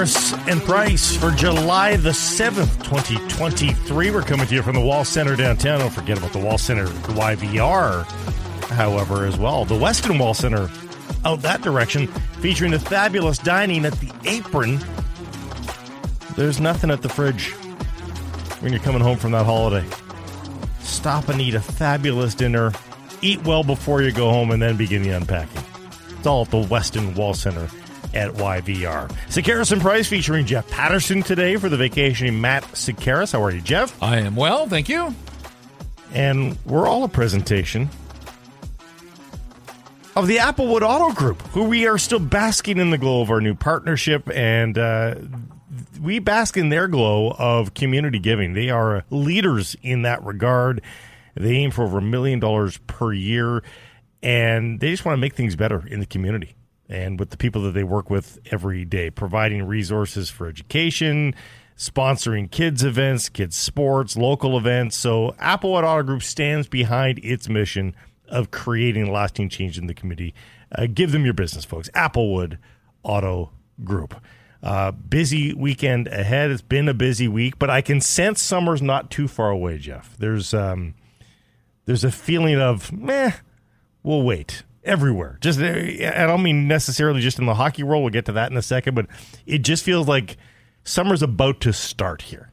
Sekeres and Price for July the 7th, 2023. We're coming to you from the Wall Center downtown. Don't forget about the Wall Center the YVR, however, as well. The Westin Wall Center out that direction, featuring the fabulous dining at the apron. There's nothing at the fridge when you're coming home from that holiday. Stop and eat a fabulous dinner. Eat well before you go home and then begin the unpacking. It's all at the Weston Wall Center at YVR. Sekeres and Price featuring Jeff Paterson today for the vacationing Matt Sekeres. How are you, Jeff? I am well, thank you. And we're all a presentation of the Applewood Auto Group, who we are still basking in the glow of our new partnership, and uh, we bask in their glow of community giving. They are leaders in that regard. They aim for over a million dollars per year, and they just want to make things better in the community and with the people that they work with every day, providing resources for education, sponsoring kids events, kids sports, local events. So Applewood Auto Group stands behind its mission of creating lasting change in the community. Uh, give them your business, folks. Applewood Auto Group. Uh, busy weekend ahead. It's been a busy week, but I can sense summer's not too far away, Jeff. There's um, there's a feeling of meh. We'll wait everywhere. Just uh, I don't mean necessarily just in the hockey world. We'll get to that in a second, but it just feels like summer's about to start here.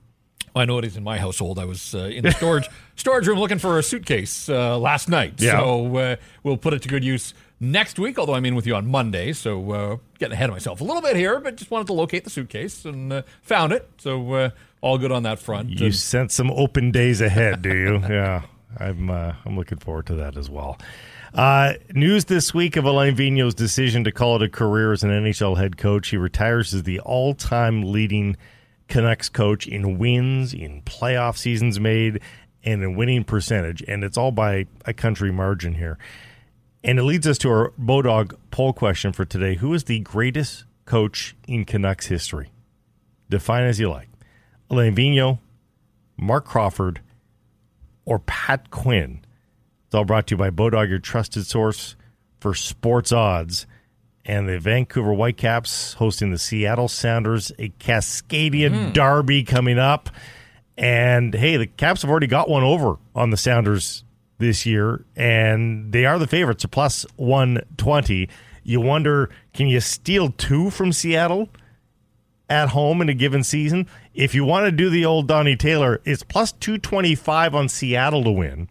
I know it is in my household. I was uh, in the storage storage room looking for a suitcase uh, last night, Yeah. so uh, we'll put it to good use next week. Although I'm in with you on Monday, so uh, getting ahead of myself a little bit here, but just wanted to locate the suitcase and uh, found it. So uh, all good on that front. You And- sense some open days ahead, do you? yeah, I'm. Uh, I'm looking forward to that as well. Uh, news this week of Alain Vigneault's decision to call it a career as an NHL head coach. He retires as the all-time leading Canucks coach in wins, in playoff seasons made, and in winning percentage. And it's all by a country margin here. And it leads us to our Bodog poll question for today: Who is the greatest coach in Canucks history? Define as you like. Alain Vigneault, Mark Crawford, or Pat Quinn. It's all brought to you by Bodog, your trusted source for sports odds. And the Vancouver Whitecaps hosting the Seattle Sounders, a Cascadia hmm. derby coming up. And hey, the Caps have already got one over on the Sounders this year, and they are the favorites, a plus 120. You wonder, can you steal two from Seattle? at home in a given season. If you want to do the old Donnie Taylor, it's plus 225 on Seattle to win.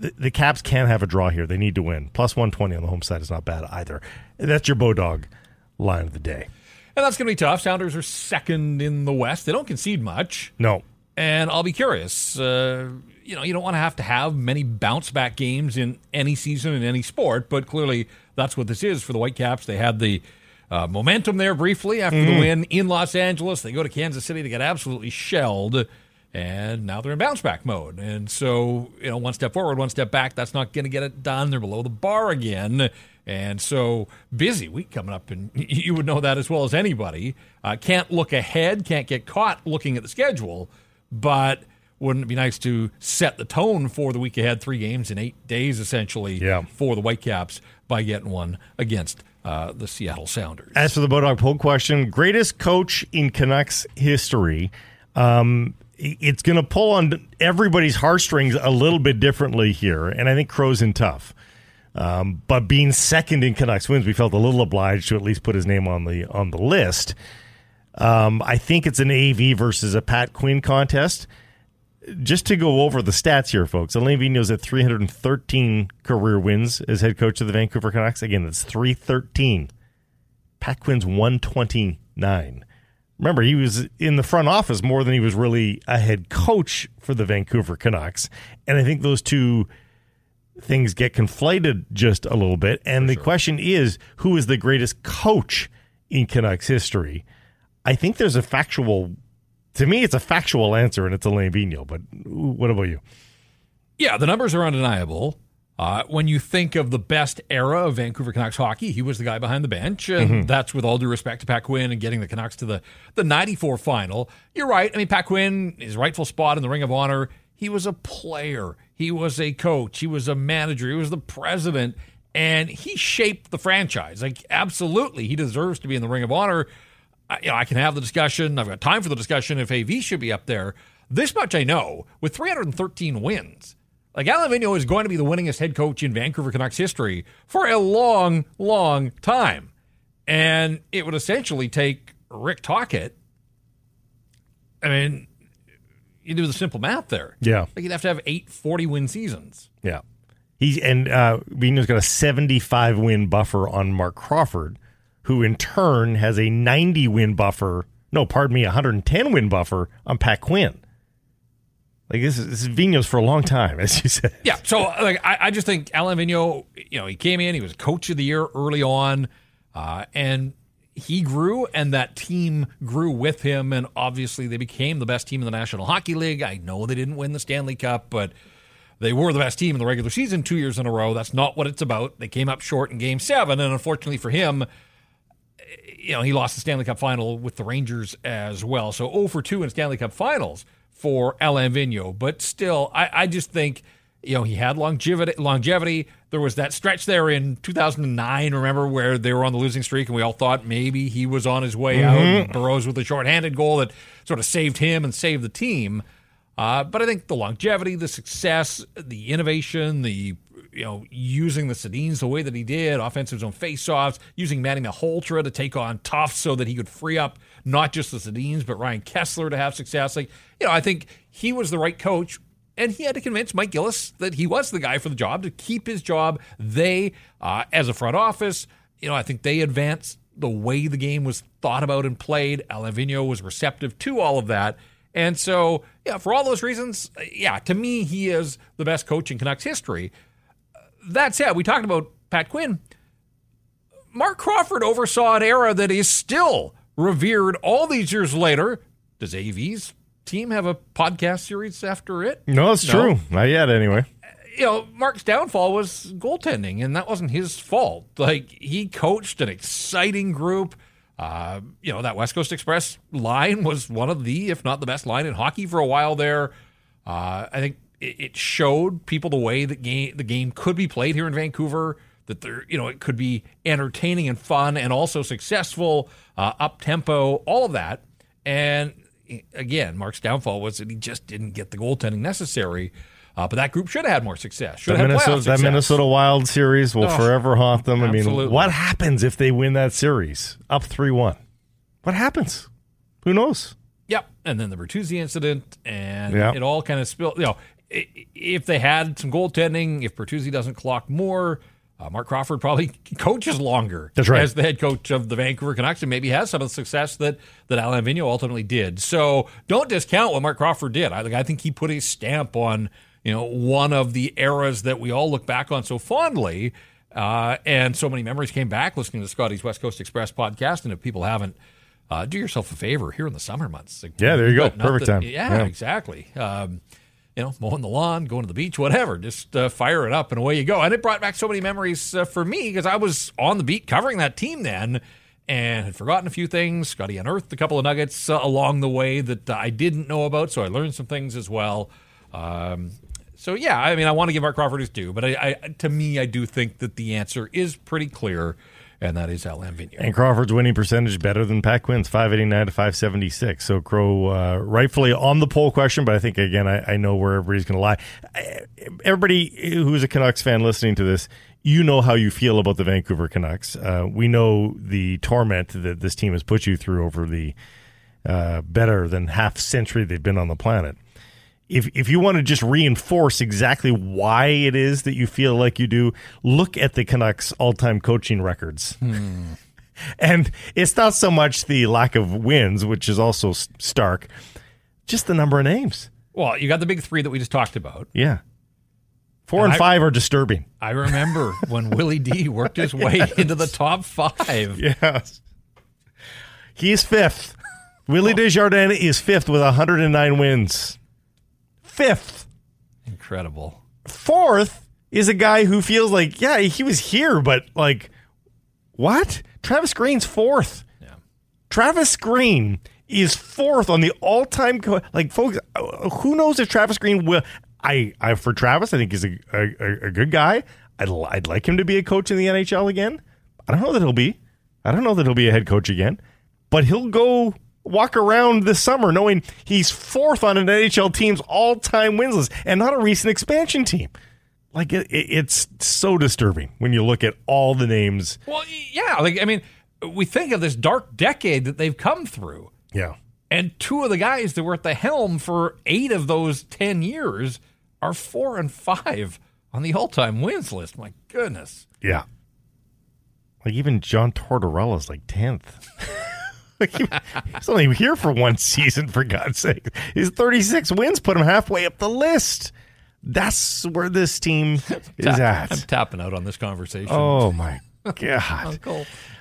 The, the Caps can have a draw here. They need to win. Plus 120 on the home side is not bad either. That's your Bodog line of the day. and that's going to be tough. Sounders are second in the West. They don't concede much. No. And I'll be curious. Uh, you know, you don't want to have to have many bounce back games in any season in any sport, but clearly that's what this is for the Whitecaps. They had the uh, momentum there briefly after the win in Los Angeles. They go to Kansas City, they get absolutely shelled, and now they're in bounce back mode. And so, you know, one step forward, one step back. That's not going to get it done. They're below the bar again. And so, busy week coming up, and you would know that as well as anybody. Uh, can't look ahead, can't get caught looking at the schedule, but wouldn't it be nice to set the tone for the week ahead? Three games in eight days, essentially, Yeah. for the Whitecaps by getting one against uh, the Seattle Sounders. As for the Bodog poll question, greatest coach in Canucks history, um, it's going to pull on everybody's heartstrings a little bit differently here, and I think Crow's in tough. Um, but being second in Canucks wins, we felt a little obliged to at least put his name on the on the list. Um, I think it's an AV versus a Pat Quinn contest. Just to go over the stats here, folks. Alain Vigneault's at 313 career wins as head coach of the Vancouver Canucks. Again, that's 313. Pat Quinn's 129. Remember, he was in the front office more than he was really a head coach for the Vancouver Canucks. And I think those two things get conflated just a little bit. And the question is who is the greatest coach in Canucks history? I think there's a factual, to me, it's a factual answer, and it's Alain Vigneault. But what about you? Yeah, the numbers are undeniable. Uh, when you think of the best era of Vancouver Canucks hockey, he was the guy behind the bench, and that's with all due respect to Pat Quinn and getting the Canucks to the the '94 final. You're right. I mean, Pat Quinn, his rightful spot in the Ring of Honor. He was a player. He was a coach. He was a manager. He was the president, and he shaped the franchise. Like absolutely, he deserves to be in the Ring of Honor. I, you know, I can have the discussion. I've got time for the discussion if AV should be up there. This much I know with 313 wins. Like Vigneault is going to be the winningest head coach in Vancouver Canucks history for a long, long time. And it would essentially take Rick Tocchet. I mean, you do the simple math there. Yeah. Like you'd have to have eight 40 win seasons. Yeah. He's and uh Vigneault's got a 75 win buffer on Mark Crawford, who in turn has a 90 win buffer. No, pardon me, 110 win buffer on Pat Quinn. Like this is, this is Vigneault's for a long time, as you said. Yeah. So like I, I just think Alain Vigneault, you know, he came in, he was coach of the year early on, uh, and he grew and that team grew with him and obviously they became the best team in the National Hockey League. I know they didn't win the Stanley Cup, but they were the best team in the regular season two years in a row. That's not what it's about. They came up short in game seven, and unfortunately for him, you know, he lost the Stanley Cup final with the Rangers as well. So 0 for 2 in Stanley Cup finals for Alain Vigneault. But still, I, I just think, you know, he had longevity longevity. There was that stretch there in 2009, remember, where they were on the losing streak and we all thought maybe he was on his way out. And Burrows with a shorthanded goal that sort of saved him and saved the team. Uh, but I think the longevity, the success, the innovation, the you know using the Sedins the way that he did, offensive zone faceoffs, using Manny Malhotra to take on Tough so that he could free up not just the Sedins but Ryan Kessler to have success. Like you know, I think he was the right coach. And he had to convince Mike Gillis that he was the guy for the job to keep his job. They, uh, as a front office, you know, I think they advanced the way the game was thought about and played. Vigneault was receptive to all of that. And so, yeah, for all those reasons, yeah, to me, he is the best coach in Canucks history. That said, we talked about Pat Quinn. Mark Crawford oversaw an era that is still revered all these years later. Does AV's team have a podcast series after it? No, it's No. true. Not yet, anyway. you know, Mark's downfall was goaltending, and that wasn't his fault. Like he coached an exciting group. Uh, you know, that West Coast Express line was one of the, if not the best line in hockey for a while there. Uh, I think it, it showed people the way that game the game could be played here in Vancouver. That there, you know, it could be entertaining and fun, and also successful, uh, up tempo, all of that. And again, Mark's downfall was that he just didn't get the goaltending necessary. Uh, but that group should have had more success. Should That Minnesota, playoff that. Minnesota Wild series will Oh, forever haunt them. I mean, what happens if they win that series up 3 1? What happens? Who knows? Yep. And then the Bertuzzi incident, and Yeah. it all kind of spilled. You know, if they had some goaltending, if Bertuzzi doesn't clock more, uh, Mark Crawford probably coaches longer. That's right. As the head coach of the Vancouver Canucks, and maybe has some of the success that that Alain Vigneault ultimately did. So don't discount what Mark Crawford did. I, like, I think he put a stamp on you know one of the eras that we all look back on so fondly. Uh, and so many memories came back listening to Scotty's West Coast Express podcast. And if people haven't, uh, do yourself a favor here in the summer months. Like, Yeah, there you go. Perfect time. Yeah, Yeah. exactly. Um, you know, mowing the lawn, going to the beach, whatever. Just uh, fire it up and away you go. And it brought back so many memories uh, for me because I was on the beat covering that team then and had forgotten a few things. Scotty unearthed a couple of nuggets uh, along the way that I didn't know about, so I learned some things as well. Um, so yeah, I mean, I want to give Mark Crawford his due, but I, I, to me, I do think that the answer is pretty clear, and that is Alain Vigneault. And Crawford's winning percentage better than Pat Quinn's, 589 to 576. So Crow uh, rightfully on the poll question, but I think, again, I, I know where everybody's going to lie. I- Everybody who's a Canucks fan listening to this, you know how you feel about the Vancouver Canucks. Uh, we know the torment that this team has put you through over the uh, better than half century they've been on the planet. If, if you want to just reinforce exactly why it is that you feel like you do, look at the Canucks all time coaching records. Hmm. And it's not so much the lack of wins, which is also stark, just the number of names. Well, you got the big three that we just talked about. Yeah. Four And and I- five are disturbing. I remember when Willie D worked his way into the top five. Yes. He's fifth. Willie Desjardins is fifth with 109 wins. Fifth. Incredible. Fourth is a guy who feels like, yeah, he was here, but like, what? Travis Green's fourth. Yeah. Travis Green is fourth on the all-time co- like folks. uh, Who knows if Travis Green will? I, I for Travis, I think he's a, a, a good guy. I'd, I'd like him to be a coach in the NHL again. I don't know that he'll be. I don't know that he'll be a head coach again. but he'll go walk around this summer knowing he's fourth on an NHL team's all-time wins list and not a recent expansion team. Like it, it, it's so disturbing when you look at all the names. Well, yeah, like I mean, we think of this dark decade that they've come through. Yeah. And two of the guys that were at the helm for 8 of those 10 years are 4 and 5 on the all-time wins list. My goodness. Yeah. Like even John Tortorella's like 10th. like he, he's only here for one season, for God's sake. His 36 wins put him halfway up the list. That's where this team is at. I'm tapping out on this conversation. Oh, my God.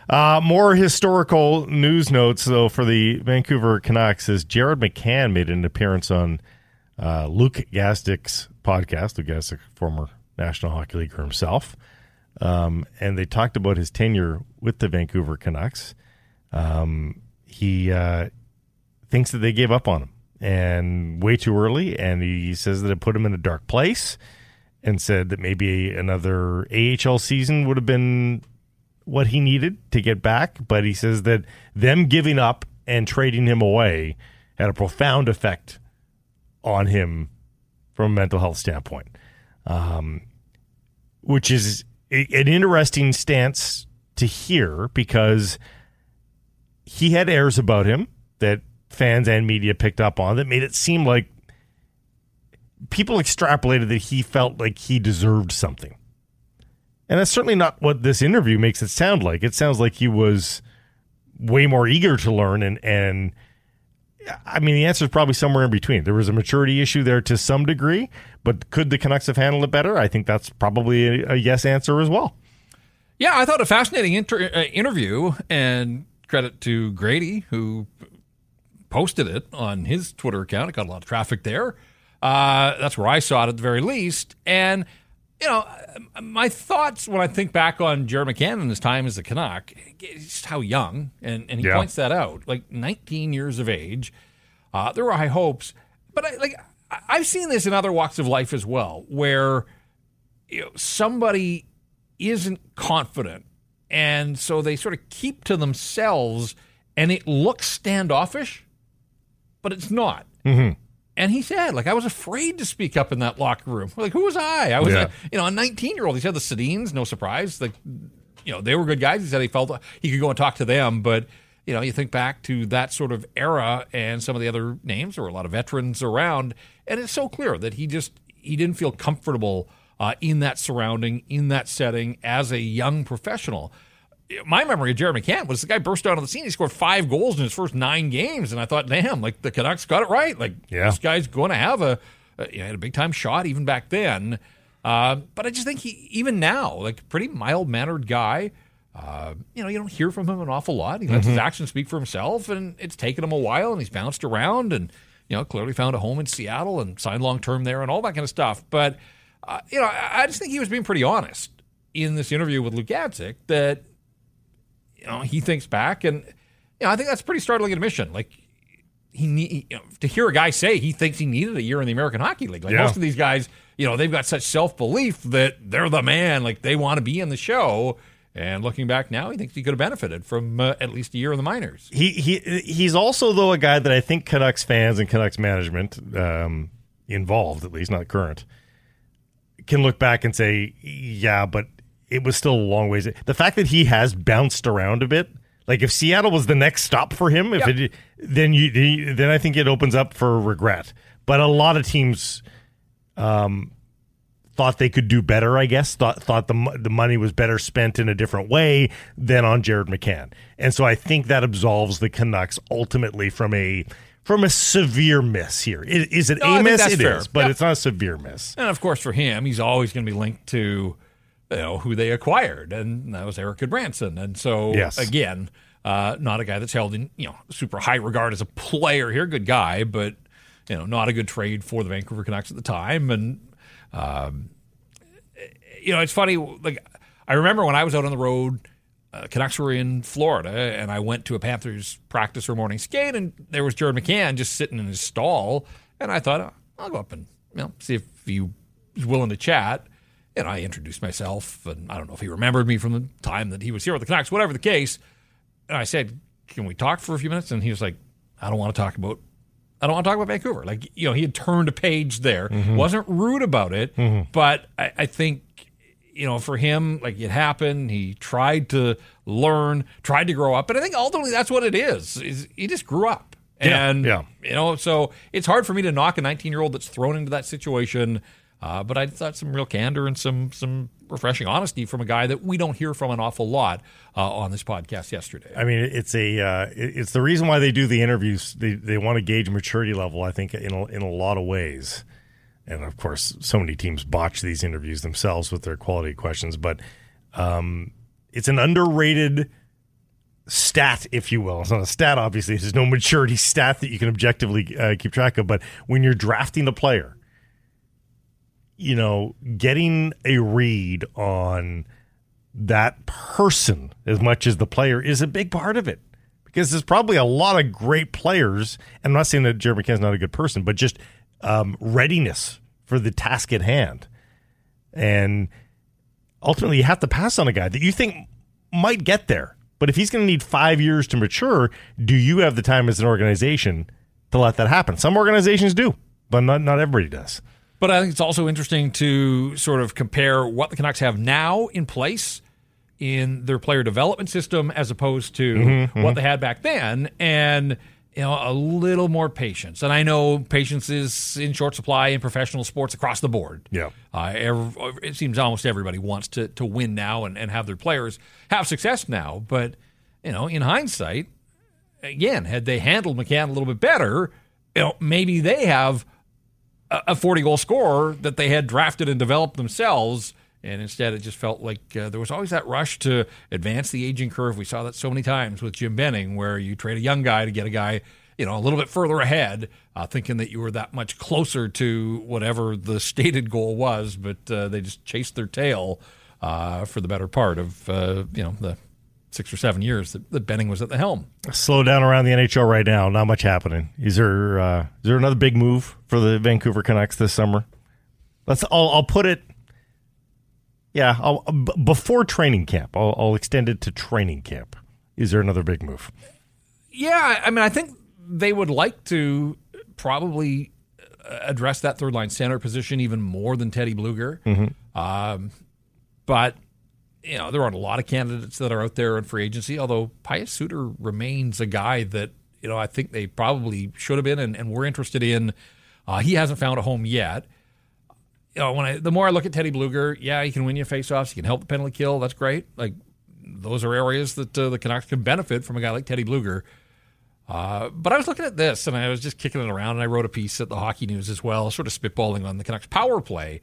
Uh, more historical news notes, though, for the Vancouver Canucks is Jared McCann made an appearance on uh, Luke Gazdic's podcast. Luke Gazdic, former National Hockey Leaguer himself. Um, and they talked about his tenure with the Vancouver Canucks. Um, he uh, thinks that they gave up on him and way too early, and he says that it put him in a dark place, and said that maybe another AHL season would have been what he needed to get back. But he says that them giving up and trading him away had a profound effect on him from a mental health standpoint, um, which is an interesting stance to hear because he had airs about him that fans and media picked up on that made it seem like people extrapolated that he felt like he deserved something. And that's certainly not what this interview makes it sound like. It sounds like he was way more eager to learn and and I mean the answer is probably somewhere in between. There was a maturity issue there to some degree, but could the Canucks have handled it better? I think that's probably a, a yes answer as well. Yeah, I thought a fascinating inter- uh, interview, and credit to Grady who posted it on his Twitter account. It got a lot of traffic there. Uh, that's where I saw it at the very least. And, you know, my thoughts when I think back on Jared McCann and his time as a Canuck, just how young, and, and he Yeah. points that out, like 19 years of age. Uh, there were high hopes. But, I, like, I've seen this in other walks of life as well, where you know, somebody isn't confident and so they sort of keep to themselves and it looks standoffish but it's not. Mm-hmm. and he said like i was afraid to speak up in that locker room. Like who was i? I was Yeah. a, you know a 19 year old he said the Sedins no surprise. Like you know they were good guys. He said he felt he could go and talk to them. But you know you think back to that sort of era and some of the other names there were a lot of veterans around. And it's so clear that he just he didn't feel comfortable uh, in that surrounding in that setting as a young professional my memory of Jared McCann was the guy burst out on the scene. He scored five goals in his first nine games, and I thought, damn, like the Canucks got it right. Like Yeah. this guy's going to have a, a he had a big time shot even back then. Uh, but I just think he even now, like pretty mild mannered guy. Uh, you know, you don't hear from him an awful lot. He lets his actions speak for himself, and it's taken him a while, and he's bounced around, and you know, clearly found a home in Seattle and signed long term there, and all that kind of stuff. But uh, you know, I, just think he was being pretty honest in this interview with Luke Gazdic that you know, he thinks back, and you know, I think that's a pretty startling admission. Like he need you know, to hear a guy say he thinks he needed a year in the American Hockey League. Like Yeah. most of these guys, you know, they've got such self belief that they're the man. Like they want to be in the show. And looking back now, he thinks he could have benefited from uh, at least a year in the minors. He he he's also though a guy that I think Canucks fans and Canucks management um, involved, at least not current, can look back and say, yeah, but it was still a long ways. The fact that he has bounced around a bit, like if Seattle was the next stop for him, if Yeah. it then you then I think it opens up for regret. But a lot of teams um, thought they could do better. I guess thought thought the the money was better spent in a different way than on Jared McCann, and so I think that absolves the Canucks ultimately from a from a severe miss here. Is, is it No, a miss? It is, fair. but Yeah. it's not a severe miss. And of course, for him, he's always going to be linked to you know who they acquired, and that was Erik Gudbranson. And so Yes. again, uh, not a guy that's held in you know super high regard as a player here, good guy, but you know not a good trade for the Vancouver Canucks at the time. And um, you know, it's funny. Like I remember when I was out on the road. Uh, Canucks were in Florida, and I went to a Panthers practice or morning skate, and there was Jared McCann just sitting in his stall, and I thought, oh, I'll go up and you know see if he was willing to chat. And I introduced myself, and I don't know if he remembered me from the time that he was here with the Canucks, whatever the case. And I said, can we talk for a few minutes? And he was like, I don't want to talk about I don't want to talk about Vancouver. Like, you know, he had turned a page there, mm-hmm. wasn't rude about it, mm-hmm. but I, I, think, you know, for him, like it happened. He tried to learn, tried to grow up. And I think ultimately that's what it is, is he just grew up. And, yeah, yeah. you know, so it's hard for me to knock a 19 year old that's thrown into that situation. Uh, but I thought some real candor and some some refreshing honesty from a guy that we don't hear from an awful lot uh, on this podcast yesterday. I mean, it's a uh, it's the reason why they do the interviews. They they want to gauge maturity level. I think in a, in a lot of ways, and of course, so many teams botch these interviews themselves with their quality questions. But um, it's an underrated stat, if you will. It's not a stat, obviously. There's no maturity stat that you can objectively uh, keep track of. But when you're drafting a player you know, getting a read on that person as much as the player is a big part of it because there's probably a lot of great players. And I'm not saying that Jared McCann's not a good person, but just um, readiness for the task at hand. And ultimately, you have to pass on a guy that you think might get there. But if he's going to need five years to mature, do you have the time as an organization to let that happen? Some organizations do, but not, not everybody does. But I think it's also interesting to sort of compare what the Canucks have now in place in their player development system as opposed to mm-hmm, what mm-hmm. they had back then. And you know, a little more patience. And I know patience is in short supply in professional sports across the board. Yeah. Uh, every, it seems almost everybody wants to, to win now and, and have their players have success now. But, you know, in hindsight, again, had they handled McCann a little bit better, you know, maybe they have a 40 goal scorer that they had drafted and developed themselves. And instead, it just felt like uh, there was always that rush to advance the aging curve. We saw that so many times with Jim Benning, where you trade a young guy to get a guy, you know, a little bit further ahead, uh, thinking that you were that much closer to whatever the stated goal was. But uh, they just chased their tail uh, for the better part of, uh, you know, the six or seven years that, that Benning was at the helm. Slow down around the NHL right now. Not much happening. Is there uh, is there another big move for the Vancouver Canucks this summer? Let's. I'll, I'll put it. Yeah, I'll, b- before training camp, I'll, I'll extend it to training camp. Is there another big move? Yeah, I mean, I think they would like to probably uh, address that third line center position even more than Teddy Blueger. Mm-hmm. Um, but you know, there aren't a lot of candidates that are out there in free agency, although Pius Suter remains a guy that, you know, I think they probably should have been and, and we're interested in. Uh, he hasn't found a home yet. You know, when I the more I look at Teddy Blueger, yeah, he can win you faceoffs, he can help the penalty kill. That's great. Like those are areas that uh, the Canucks can benefit from a guy like Teddy Blueger. Uh, but I was looking at this and I was just kicking it around, and I wrote a piece at the Hockey News as well, sort of spitballing on the Canucks power play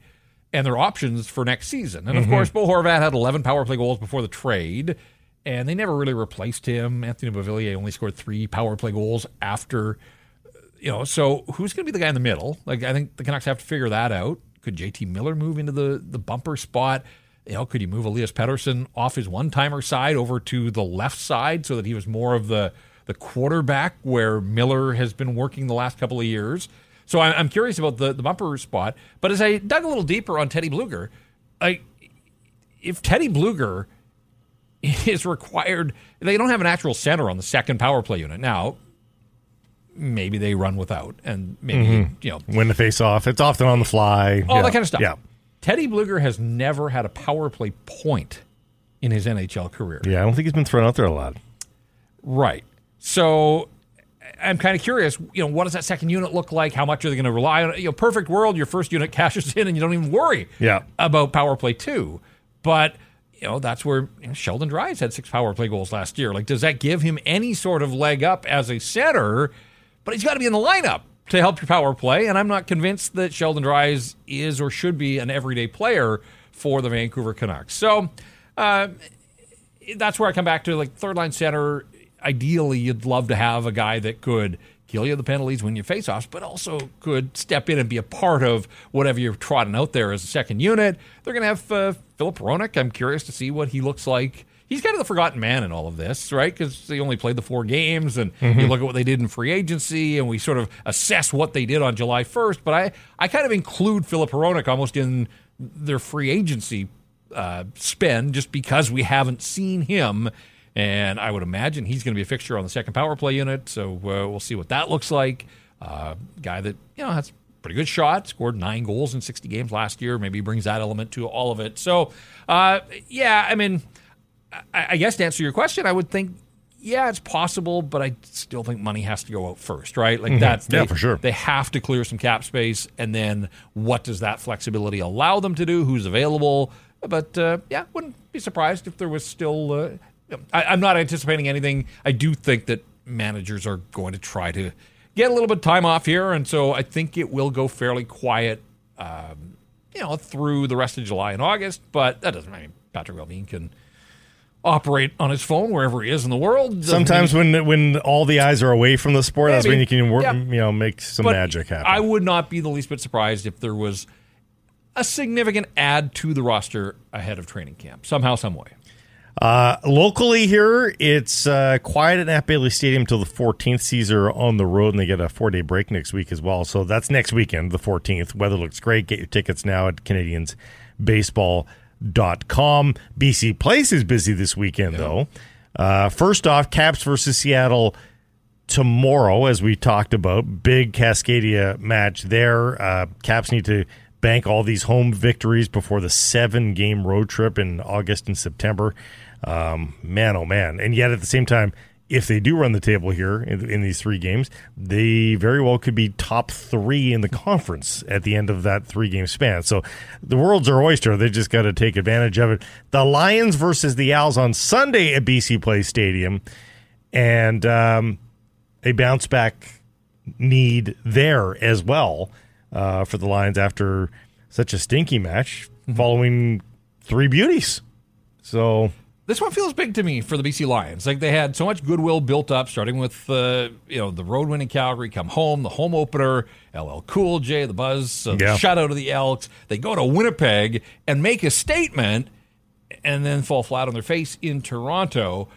and their options for next season. And of mm-hmm. course, Bo Horvat had 11 power play goals before the trade, and they never really replaced him. Anthony Beauvillier only scored three power play goals after, you know. So who's going to be the guy in the middle? Like I think the Canucks have to figure that out. Could JT Miller move into the the bumper spot? You know, could you move Elias Pettersson off his one timer side over to the left side so that he was more of the the quarterback where Miller has been working the last couple of years? So I'm curious about the, the bumper spot. But as I dug a little deeper on Teddy Blueger, I, if Teddy Blueger is required, they don't have an actual center on the second power play unit. Now, maybe they run without and maybe, mm-hmm. you know. Win the face off. It's often on the fly. All yeah. that kind of stuff. Yeah. Teddy Blueger has never had a power play point in his NHL career. Yeah, I don't think he's been thrown out there a lot. Right. So I'm kind of curious, you know, what does that second unit look like? How much are they going to rely on it? You know, perfect world, your first unit cashes in and you don't even worry yeah. about power play two. But, you know, that's where you know, Sheldon Dries had six power play goals last year. Like, does that give him any sort of leg up as a center? But he's got to be in the lineup to help your power play. And I'm not convinced that Sheldon Dries is or should be an everyday player for the Vancouver Canucks. So, uh, that's where I come back to like third line center ideally you'd love to have a guy that could kill you the penalties when you face offs, but also could step in and be a part of whatever you're trotting out there as a second unit. They're going to have uh, Filip Hronek. I'm curious to see what he looks like. He's kind of the forgotten man in all of this, right? Because they only played the four games, and mm-hmm. you look at what they did in free agency, and we sort of assess what they did on July 1st. But I, I kind of include Filip Hronek almost in their free agency uh, spend just because we haven't seen him and I would imagine he's going to be a fixture on the second power play unit. So uh, we'll see what that looks like. Uh, guy that you know has pretty good shot, scored nine goals in 60 games last year. Maybe brings that element to all of it. So uh, yeah, I mean, I, I guess to answer your question, I would think yeah, it's possible, but I still think money has to go out first, right? Like mm-hmm. that's they, yeah, for sure. They have to clear some cap space, and then what does that flexibility allow them to do? Who's available? But uh, yeah, wouldn't be surprised if there was still. Uh, I, am not anticipating anything. I do think that managers are going to try to get a little bit of time off here, and so I think it will go fairly quiet. Um, you know, through the rest of July and August, but that doesn't mean Patrik Allvin can operate on his phone wherever he is in the world. Sometimes when when all the eyes are away from the sport, Maybe. that's when you can work, yeah. you know make some but magic happen. I would not be the least bit surprised if there was a significant add to the roster ahead of training camp somehow, some way. Uh, locally here, it's uh, quiet at Nat Bailey Stadium till the 14th. Caesar on the road, and they get a four day break next week as well. So that's next weekend, the 14th. Weather looks great. Get your tickets now at Canadians Baseball com. BC Place is busy this weekend, yeah. though. Uh, first off, Caps versus Seattle tomorrow, as we talked about. Big Cascadia match there. Uh, Caps need to bank all these home victories before the seven game road trip in August and September. Um, man, oh man. And yet at the same time, if they do run the table here in, in, these three games, they very well could be top three in the conference at the end of that three game span. So the world's our oyster. They just got to take advantage of it. The Lions versus the Als on Sunday at BC Place Stadium, and um, a bounce back need there as well uh, for the Lions after such a stinky match mm-hmm. following three beauties. So this one feels big to me for the BC Lions. Like they had so much goodwill built up, starting with uh, you know the road win in Calgary, come home, the home opener, LL Cool J, the Buzz, uh, yeah. the shutout of the Elks. They go to Winnipeg and make a statement, and then fall flat on their face in Toronto.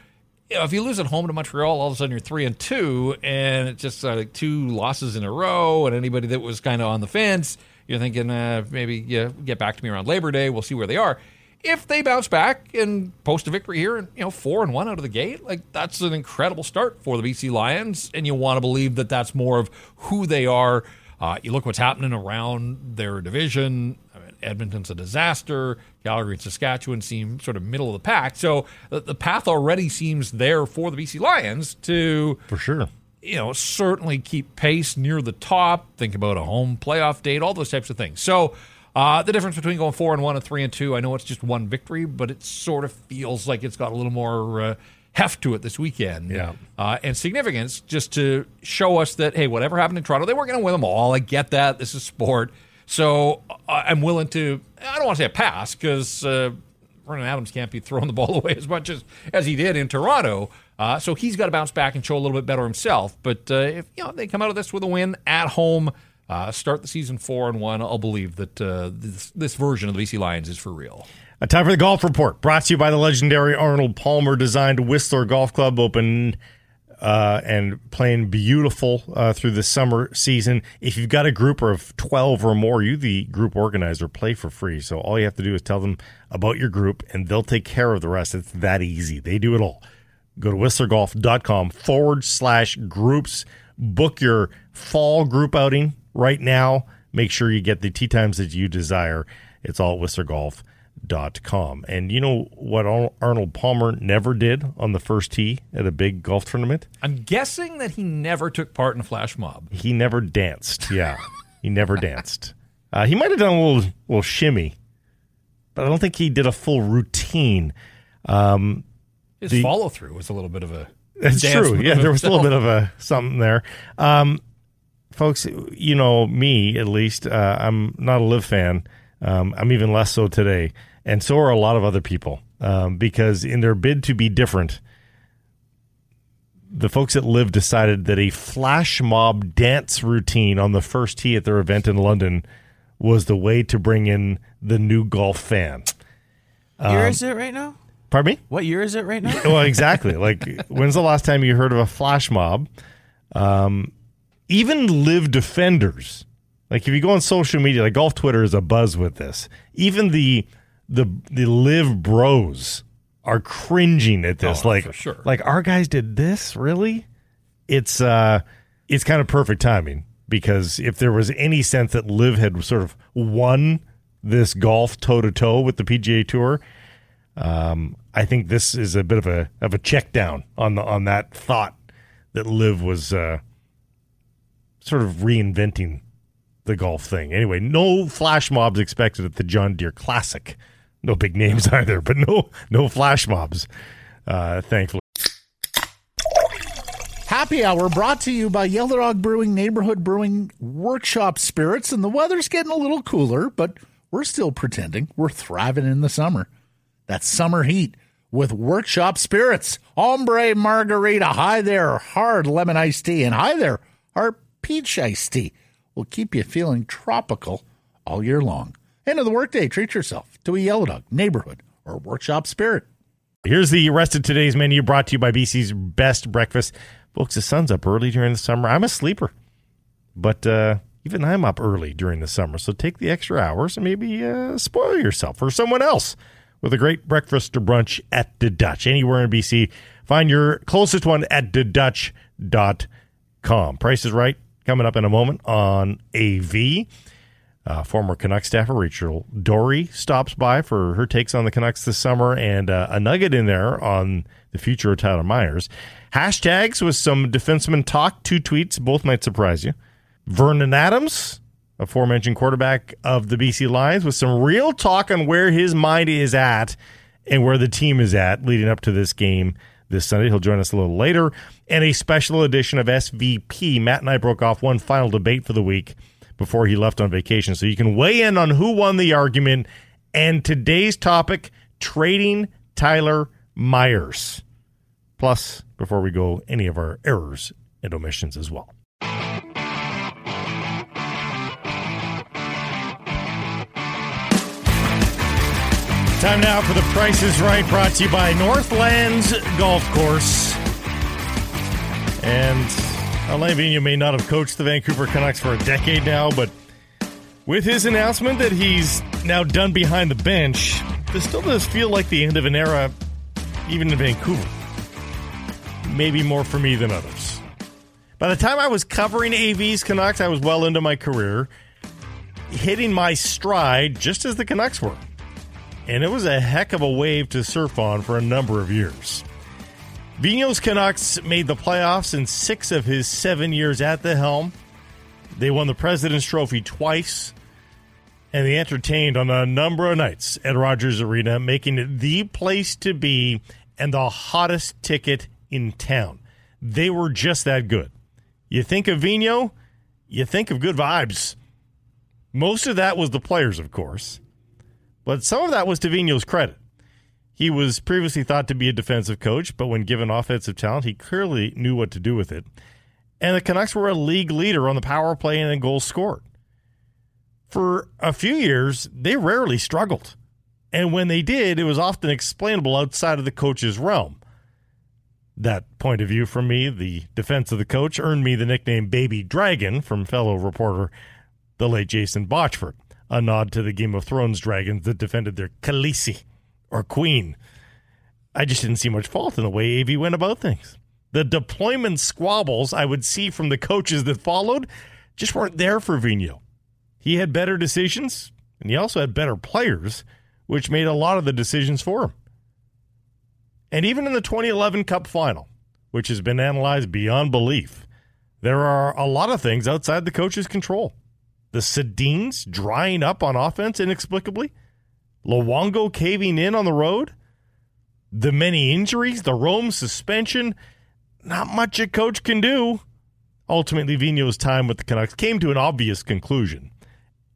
You know, if you lose at home to Montreal, all of a sudden you're three and two, and it's just uh, like two losses in a row. And anybody that was kind of on the fence, you're thinking uh, maybe yeah, get back to me around Labor Day. We'll see where they are if they bounce back and post a victory here and you know four and one out of the gate like that's an incredible start for the bc lions. And you want to believe that that's more of who they are. Uh, you look what's happening around their division. I mean, edmonton's a disaster. Calgary and saskatchewan seem sort of middle of the pack. So the, the path already seems there for the bc lions to for sure. you know certainly keep pace near the top. Think about a home playoff date all those types of things. So uh, the difference between going four and one and three and two, I know it's just one victory, but it sort of feels like it's got a little more uh, heft to it this weekend. Yeah. Uh, and significance just to show us that, hey, whatever happened in Toronto, they weren't going to win them all. I get that. This is sport. So uh, I'm willing to, I don't want to say a pass because uh, Vernon Adams can't be throwing the ball away as much as, as he did in Toronto. Uh, so he's got to bounce back and show a little bit better himself. But uh, if you know they come out of this with a win at home, uh, start the season four and one, I'll believe that uh, this, this version of the BC Lions is for real. Time for the golf report, brought to you by the legendary Arnold Palmer designed Whistler Golf Club, open uh, and playing beautiful uh, through the summer season. If you've got a group of 12 or more, you, the group organizer, play for free. So all you have to do is tell them about your group and they'll take care of the rest. It's that easy. They do it all. Go to whistlergolf.com forward slash groups. Book your fall group outing right now. Make sure you get the tee times that you desire. It's all at whistlergolf.com. And you know what Arnold Palmer never did on the first tee at a big golf tournament? I'm guessing that he never took part in a flash mob. He never danced. Yeah, he never danced. Uh, he might have done a little, little shimmy, but I don't think he did a full routine. Um, His follow through was a little bit of a. It's true. Yeah, there was a little bit of a something there. Um, folks, you know me at least. Uh, I'm not a LIV fan. Um, I'm even less so today, and so are a lot of other people. Um, because in their bid to be different, the folks at LIV decided that a flash mob dance routine on the first tee at their event in London was the way to bring in the new golf fan. Um, year is it right now? Pardon me? What year is it right now? well, exactly. Like, when's the last time you heard of a flash mob? Um, even LIV defenders, like if you go on social media, like golf Twitter is a buzz with this. Even the the the LIV bros are cringing at this. Oh, like, for sure. like our guys did this really. It's uh, it's kind of perfect timing because if there was any sense that LIV had sort of won this golf toe to toe with the PGA Tour, um, I think this is a bit of a of a check down on the on that thought that LIV was uh, sort of reinventing the golf thing. Anyway, no flash mobs expected at the John Deere Classic. No big names either, but no no flash mobs. Uh, thankfully. Happy Hour brought to you by Yellow Dog Brewing Neighborhood Brewing Workshop Spirits. And the weather's getting a little cooler, but we're still pretending we're thriving in the summer. That's summer heat with Workshop Spirits. Ombre Margarita. Hi there. Hard lemon iced tea. And hi there. Our peach iced tea will keep you feeling tropical all year long. End of the workday. Treat yourself to a Yellow Dog Neighborhood or Workshop Spirit. Here's the rest of today's menu brought to you by BC's Best Breakfast. Folks, the sun's up early during the summer. I'm a sleeper, but uh, even I'm up early during the summer. So take the extra hours and maybe uh, spoil yourself or someone else with a great breakfast or brunch at the Dutch. Anywhere in BC, find your closest one at thedutch.com. Price is right coming up in a moment on AV. Uh, former Canucks staffer Rachel Doerrie stops by for her takes on the Canucks this summer and uh, a nugget in there on the future of Tyler Myers. Hashtags with some defenseman talk, two tweets, both might surprise you. Vernon Adams, aforementioned quarterback of the BC Lions, with some real talk on where his mind is at and where the team is at leading up to this game this Sunday. He'll join us a little later. And a special edition of SVP. Matt and I broke off one final debate for the week before he left on vacation. So you can weigh in on who won the argument and today's topic trading Tyler Myers. Plus, before we go, any of our errors and omissions as well. Time now for the Price is Right, brought to you by Northlands Golf Course. And Alain Vigneault may not have coached the Vancouver Canucks for a decade now, but with his announcement that he's now done behind the bench, this still does feel like the end of an era, even in Vancouver. Maybe more for me than others. By the time I was covering AV's Canucks, I was well into my career, hitting my stride just as the Canucks were. And it was a heck of a wave to surf on for a number of years. Vino's Canucks made the playoffs in six of his seven years at the helm. They won the President's Trophy twice, and they entertained on a number of nights at Rogers Arena, making it the place to be and the hottest ticket in town. They were just that good. You think of Vino, you think of good vibes. Most of that was the players, of course, but some of that was Vigneault's credit. He was previously thought to be a defensive coach, but when given offensive talent, he clearly knew what to do with it. And the Canucks were a league leader on the power play and in goals scored. For a few years, they rarely struggled. And when they did, it was often explainable outside of the coach's realm. That point of view from me, the defense of the coach, earned me the nickname Baby Dragon from fellow reporter, the late Jason Botchford, a nod to the Game of Thrones dragons that defended their Khaleesi or Queen. I just didn't see much fault in the way AV went about things. The deployment squabbles I would see from the coaches that followed just weren't there for Vigneault. He had better decisions, and he also had better players, which made a lot of the decisions for him. And even in the 2011 Cup final, which has been analyzed beyond belief, there are a lot of things outside the coach's control. The Sedins drying up on offense inexplicably, Luongo caving in on the road, the many injuries, the Rome suspension, not much a coach can do. Ultimately, Vino's time with the Canucks came to an obvious conclusion,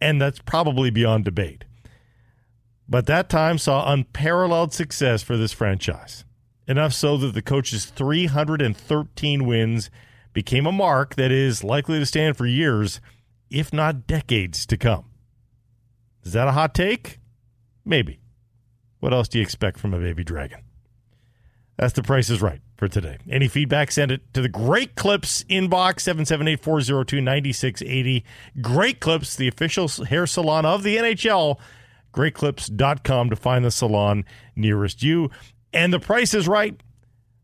and that's probably beyond debate. But that time saw unparalleled success for this franchise. Enough so that the coach's 313 wins became a mark that is likely to stand for years, if not decades to come. Is that a hot take? Maybe. What else do you expect from a baby dragon? That's the price is right for today. Any feedback, send it to the Great Clips inbox, 778 402 9680. Great Clips, the official hair salon of the NHL. GreatClips.com to find the salon nearest you. And the price is right.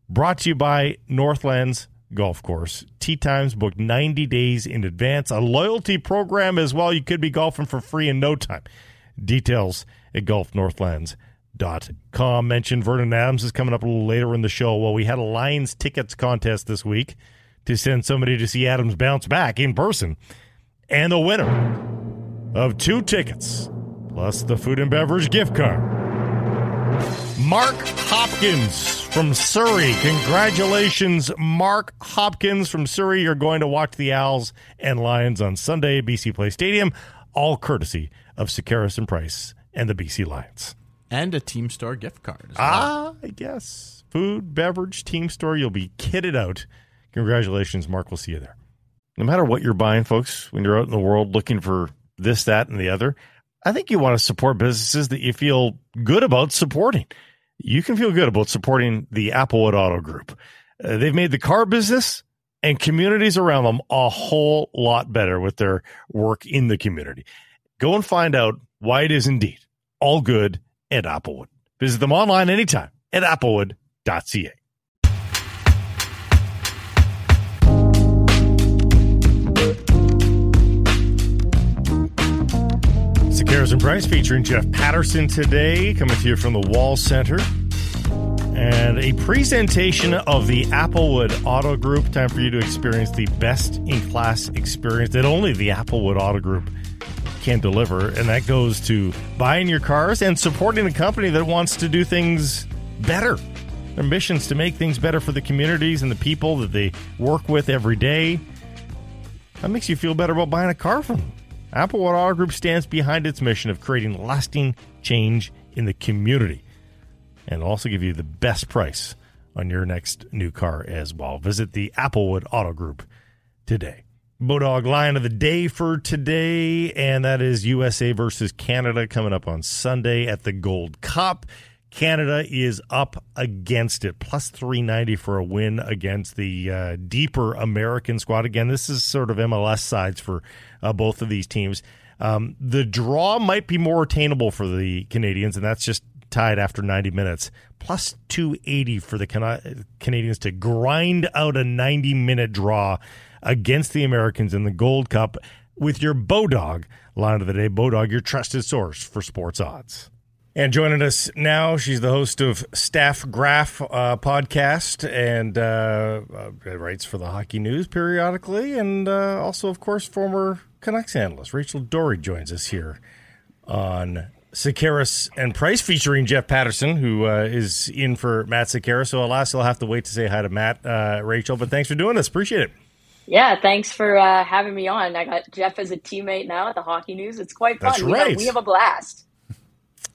Brought to you by Northlands Golf Course. Tee times booked 90 days in advance. A loyalty program as well. You could be golfing for free in no time. Details at golfnorthlands.com. Mentioned Vernon Adams is coming up a little later in the show. Well, we had a Lions tickets contest this week to send somebody to see Adams bounce back in person. And the winner of two tickets plus the food and beverage gift card. Mark Hopkins from Surrey. Congratulations, Mark Hopkins from Surrey. You're going to watch the Als and Lions on Sunday, BC Place Stadium, all courtesy of Sekeres and Price and the BC Lions. And a Team Store gift card. Well. Ah, I guess. Food, beverage, team store. You'll be kitted out. Congratulations, Mark. We'll see you there. No matter what you're buying, folks, when you're out in the world looking for this, that, and the other, I think you want to support businesses that you feel good about supporting. You can feel good about supporting the Applewood Auto Group. Uh, they've made the car business and communities around them a whole lot better with their work in the community. Go and find out why it is indeed all good at Applewood. Visit them online anytime at applewood.ca. And Price featuring Jeff Paterson today, coming to you from the Wall Center. And a presentation of the Applewood Auto Group. Time for you to experience the best in class experience that only the Applewood Auto Group can deliver. And that goes to buying your cars and supporting a company that wants to do things better. Their missions to make things better for the communities and the people that they work with every day. That makes you feel better about buying a car from them. Applewood Auto Group stands behind its mission of creating lasting change in the community and also give you the best price on your next new car as well. Visit the Applewood Auto Group today. Bodog line of the day for today, and that is USA versus Canada coming up on Sunday at the Gold Cup. Canada is up against it, plus 390 for a win against the uh, deeper American squad. Again, this is sort of MLS sides for uh, both of these teams. Um, the draw might be more attainable for the Canadians, and that's just tied after 90 minutes. Plus 280 for the Can- Canadians to grind out a 90 minute draw against the Americans in the Gold Cup with your Bodog line of the day. Bodog, your trusted source for sports odds. And joining us now, she's the host of Staff Graph uh, podcast and uh, uh, writes for the Hockey News periodically, and uh, also, of course, former Canucks analyst Rachel Doerrie joins us here on Sekeres and Price, featuring Jeff Paterson, who uh, is in for Matt Sekeres. So, alas, you'll have to wait to say hi to Matt, uh, Rachel. But thanks for doing this. Appreciate it. Yeah, thanks for having me on. I got Jeff as a teammate now at the Hockey News. It's quite fun. That's we right. Have, we have a blast.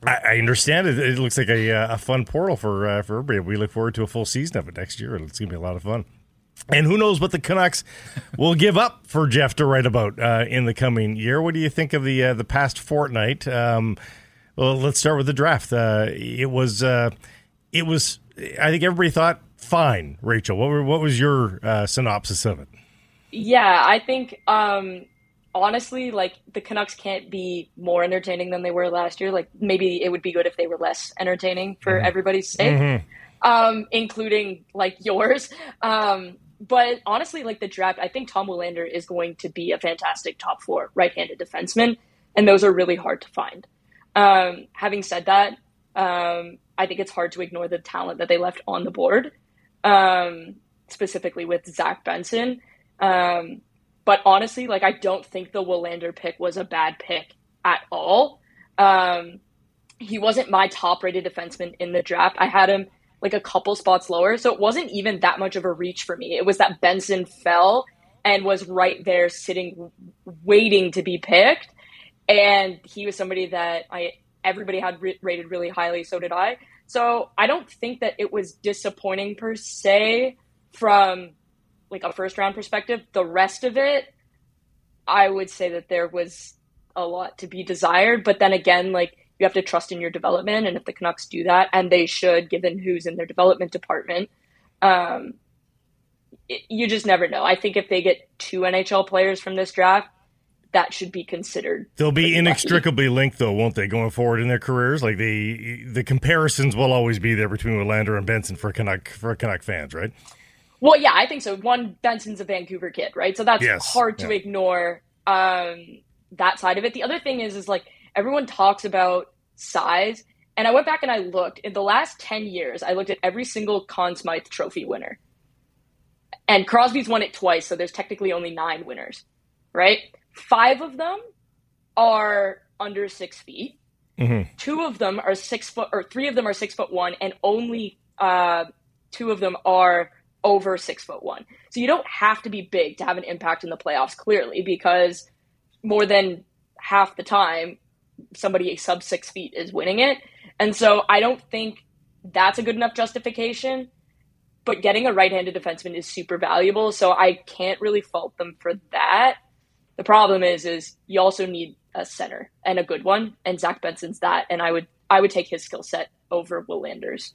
I, I understand it. It looks like a, uh, a fun portal for uh, for everybody. We look forward to a full season of it next year. It's going to be a lot of fun. And who knows what the Canucks will give up for Jeff to write about uh, in the coming year? What do you think of the uh, the past fortnight? Um, well, let's start with the draft. Uh, it was uh, it was. I think everybody thought fine. Rachel, what were, what was your uh, synopsis of it? Yeah, I think um, honestly, like the Canucks can't be more entertaining than they were last year. Like maybe it would be good if they were less entertaining for Mm-hmm. everybody's sake, um, including like yours. Um, but honestly, like the draft, I think Tom Willander is going to be a fantastic top four right-handed defenseman, and those are really hard to find. Um, having said that, um, I think it's hard to ignore the talent that they left on the board, um, specifically with Zach Benson. Um, but honestly, like I don't think the Willander pick was a bad pick at all. Um, he wasn't my top rated defenseman in the draft. I had him like a couple spots lower, so it wasn't even that much of a reach for me. It was that Benson fell and was right there sitting waiting to be picked and he was somebody that I everybody had re- rated really highly so did I. So I don't think that it was disappointing per se from like a first round perspective. The rest of it I would say that there was a lot to be desired, but then again like you have to trust in your development and if the Canucks do that and they should given who's in their development department um it, you just never know. I think if they get two NHL players from this draft, that should be considered. They'll be inextricably lucky. linked, though, won't they, going forward in their careers? Like the the comparisons will always be there between Willander and Benson for Canuck for Canuck fans, right? Well, yeah, I think so. One, Benson's a Vancouver kid, right? So that's yes. hard to yeah. ignore um, that side of it. The other thing is, is like everyone talks about size, and I went back and I looked in the last ten years. I looked at every single Conn Smythe Trophy winner, and Crosby's won it twice, so there's technically only nine winners, right? Five of them are under six feet. Mm-hmm. Two of them are six foot, or three of them are six foot one, and only uh, two of them are over six foot one. So you don't have to be big to have an impact in the playoffs, clearly, because more than half the time, somebody sub six feet is winning it. And so I don't think that's a good enough justification. But getting a right handed defenseman is super valuable. So I can't really fault them for that. The problem is, is you also need a center and a good one, and Zach Benson's that. And I would I would take his skill set over Willander's.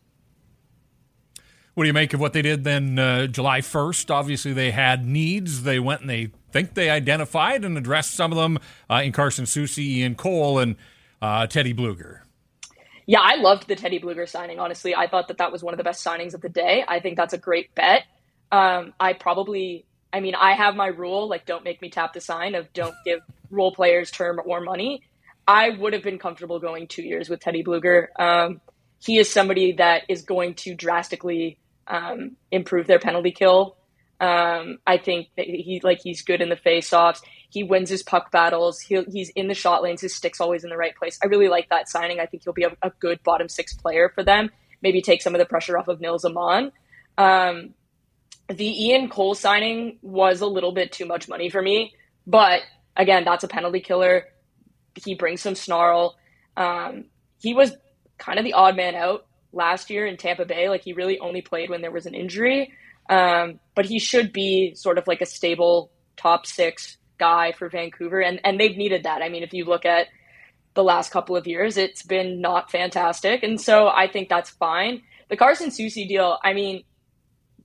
What do you make of what they did then uh, July 1st? Obviously, they had needs. They went and they think they identified and addressed some of them uh, in Carson Soucy, Ian Cole, and uh, Teddy Blueger. Yeah, I loved the Teddy Blueger signing, honestly. I thought that that was one of the best signings of the day. I think that's a great bet. Um, I probably, I mean, I have my rule, like, don't make me tap the sign of don't give role players term or money. I would have been comfortable going two years with Teddy Blueger. Um, he is somebody that is going to drastically um, improve their penalty kill. Um, I think that he like he's good in the face-offs. He wins his puck battles. He, he's in the shot lanes. His stick's always in the right place. I really like that signing. I think he'll be a, a good bottom six player for them. Maybe take some of the pressure off of Nils Aman. Um, the Ian Cole signing was a little bit too much money for me, but again, that's a penalty killer. He brings some snarl. Um, he was kind of the odd man out last year in Tampa Bay. Like he really only played when there was an injury. Um, but he should be sort of like a stable top six guy for Vancouver, and and they've needed that. I mean, if you look at the last couple of years, it's been not fantastic, and so I think that's fine. The Carson Soucy deal, I mean,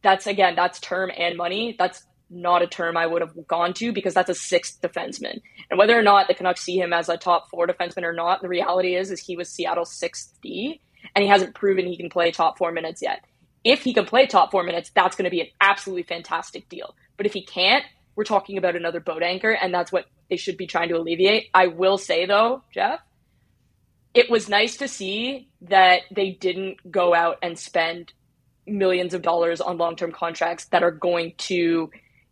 that's again that's term and money. That's not a term I would have gone to because that's a sixth defenseman. And whether or not the Canucks see him as a top four defenseman or not, the reality is is he was Seattle's sixth D and he hasn't proven he can play top four minutes yet. If he can play top four minutes, that's going to be an absolutely fantastic deal. But if he can't, we're talking about another boat anchor, and that's what they should be trying to alleviate. I will say, though, Jeff, it was nice to see that they didn't go out and spend millions of dollars on long term contracts that are going to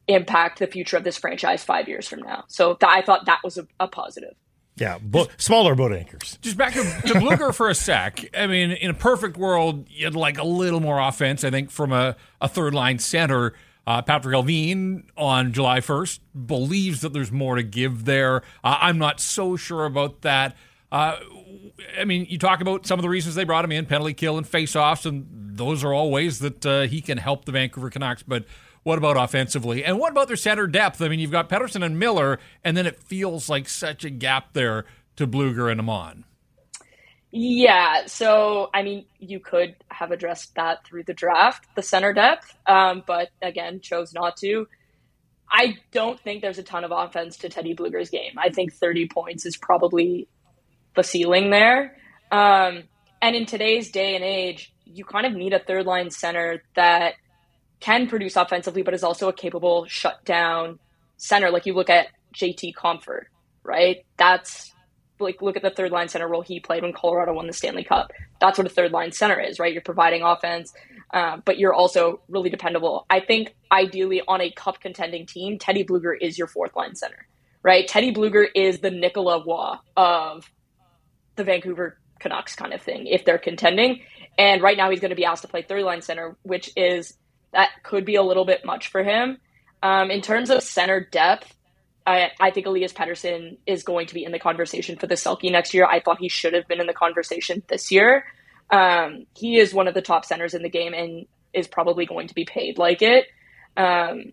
impact the future of this franchise five years from now. So th- I thought that was a, a positive. Yeah, bo- smaller boat anchors. Just back to, to Blueger for a sec. I mean, in a perfect world, you'd like a little more offense. I think from a, a third line center, uh, Patrik Allvin on July 1st believes that there's more to give there. Uh, I'm not so sure about that. Uh, I mean, you talk about some of the reasons they brought him in penalty kill and face offs, and those are all ways that uh, he can help the Vancouver Canucks. But what about offensively? And what about their center depth? I mean, you've got Pettersson and Miller, and then it feels like such a gap there to Blueger and Aman. Yeah, so I mean, you could have addressed that through the draft, the center depth, um, but again, chose not to. I don't think there's a ton of offense to Teddy Blueger's game. I think 30 points is probably the ceiling there. Um, and in today's day and age, you kind of need a third line center that can produce offensively, but is also a capable shutdown center. Like you look at JT Compher, right? That's like look at the third line center role he played when Colorado won the Stanley Cup. That's what a third line center is, right? You're providing offense, uh, but you're also really dependable. I think ideally on a cup contending team, Teddy Blueger is your fourth line center, right? Teddy Blueger is the Nicolas Roy of the Vancouver Canucks kind of thing if they're contending. And right now he's going to be asked to play third line center, which is that could be a little bit much for him. Um, in terms of center depth, I, I think Elias Pettersson is going to be in the conversation for the Selke next year. I thought he should have been in the conversation this year. Um, he is one of the top centers in the game and is probably going to be paid like it. Um,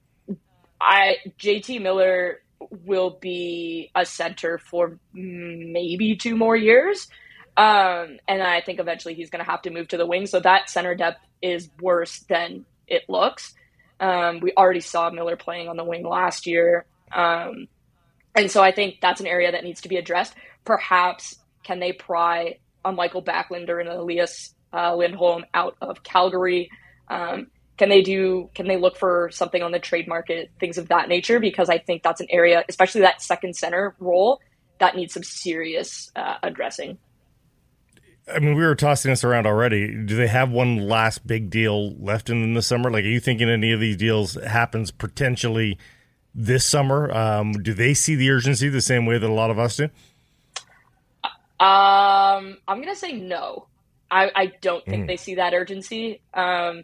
I JT Miller will be a center for maybe two more years. Um, and I think eventually he's going to have to move to the wing. So that center depth is worse than it looks. Um, we already saw Miller playing on the wing last year. Um, And so I think that's an area that needs to be addressed. Perhaps can they pry a Michael Backlander and Elias uh, Lindholm out of Calgary? Um, can they do? Can they look for something on the trade market, things of that nature? Because I think that's an area, especially that second center role, that needs some serious uh, addressing. I mean, we were tossing this around already. Do they have one last big deal left in the summer? Like, are you thinking any of these deals happens potentially this summer? Um, do they see the urgency the same way that a lot of us do? Um, I'm gonna say no. I, I don't think mm. they see that urgency. Um,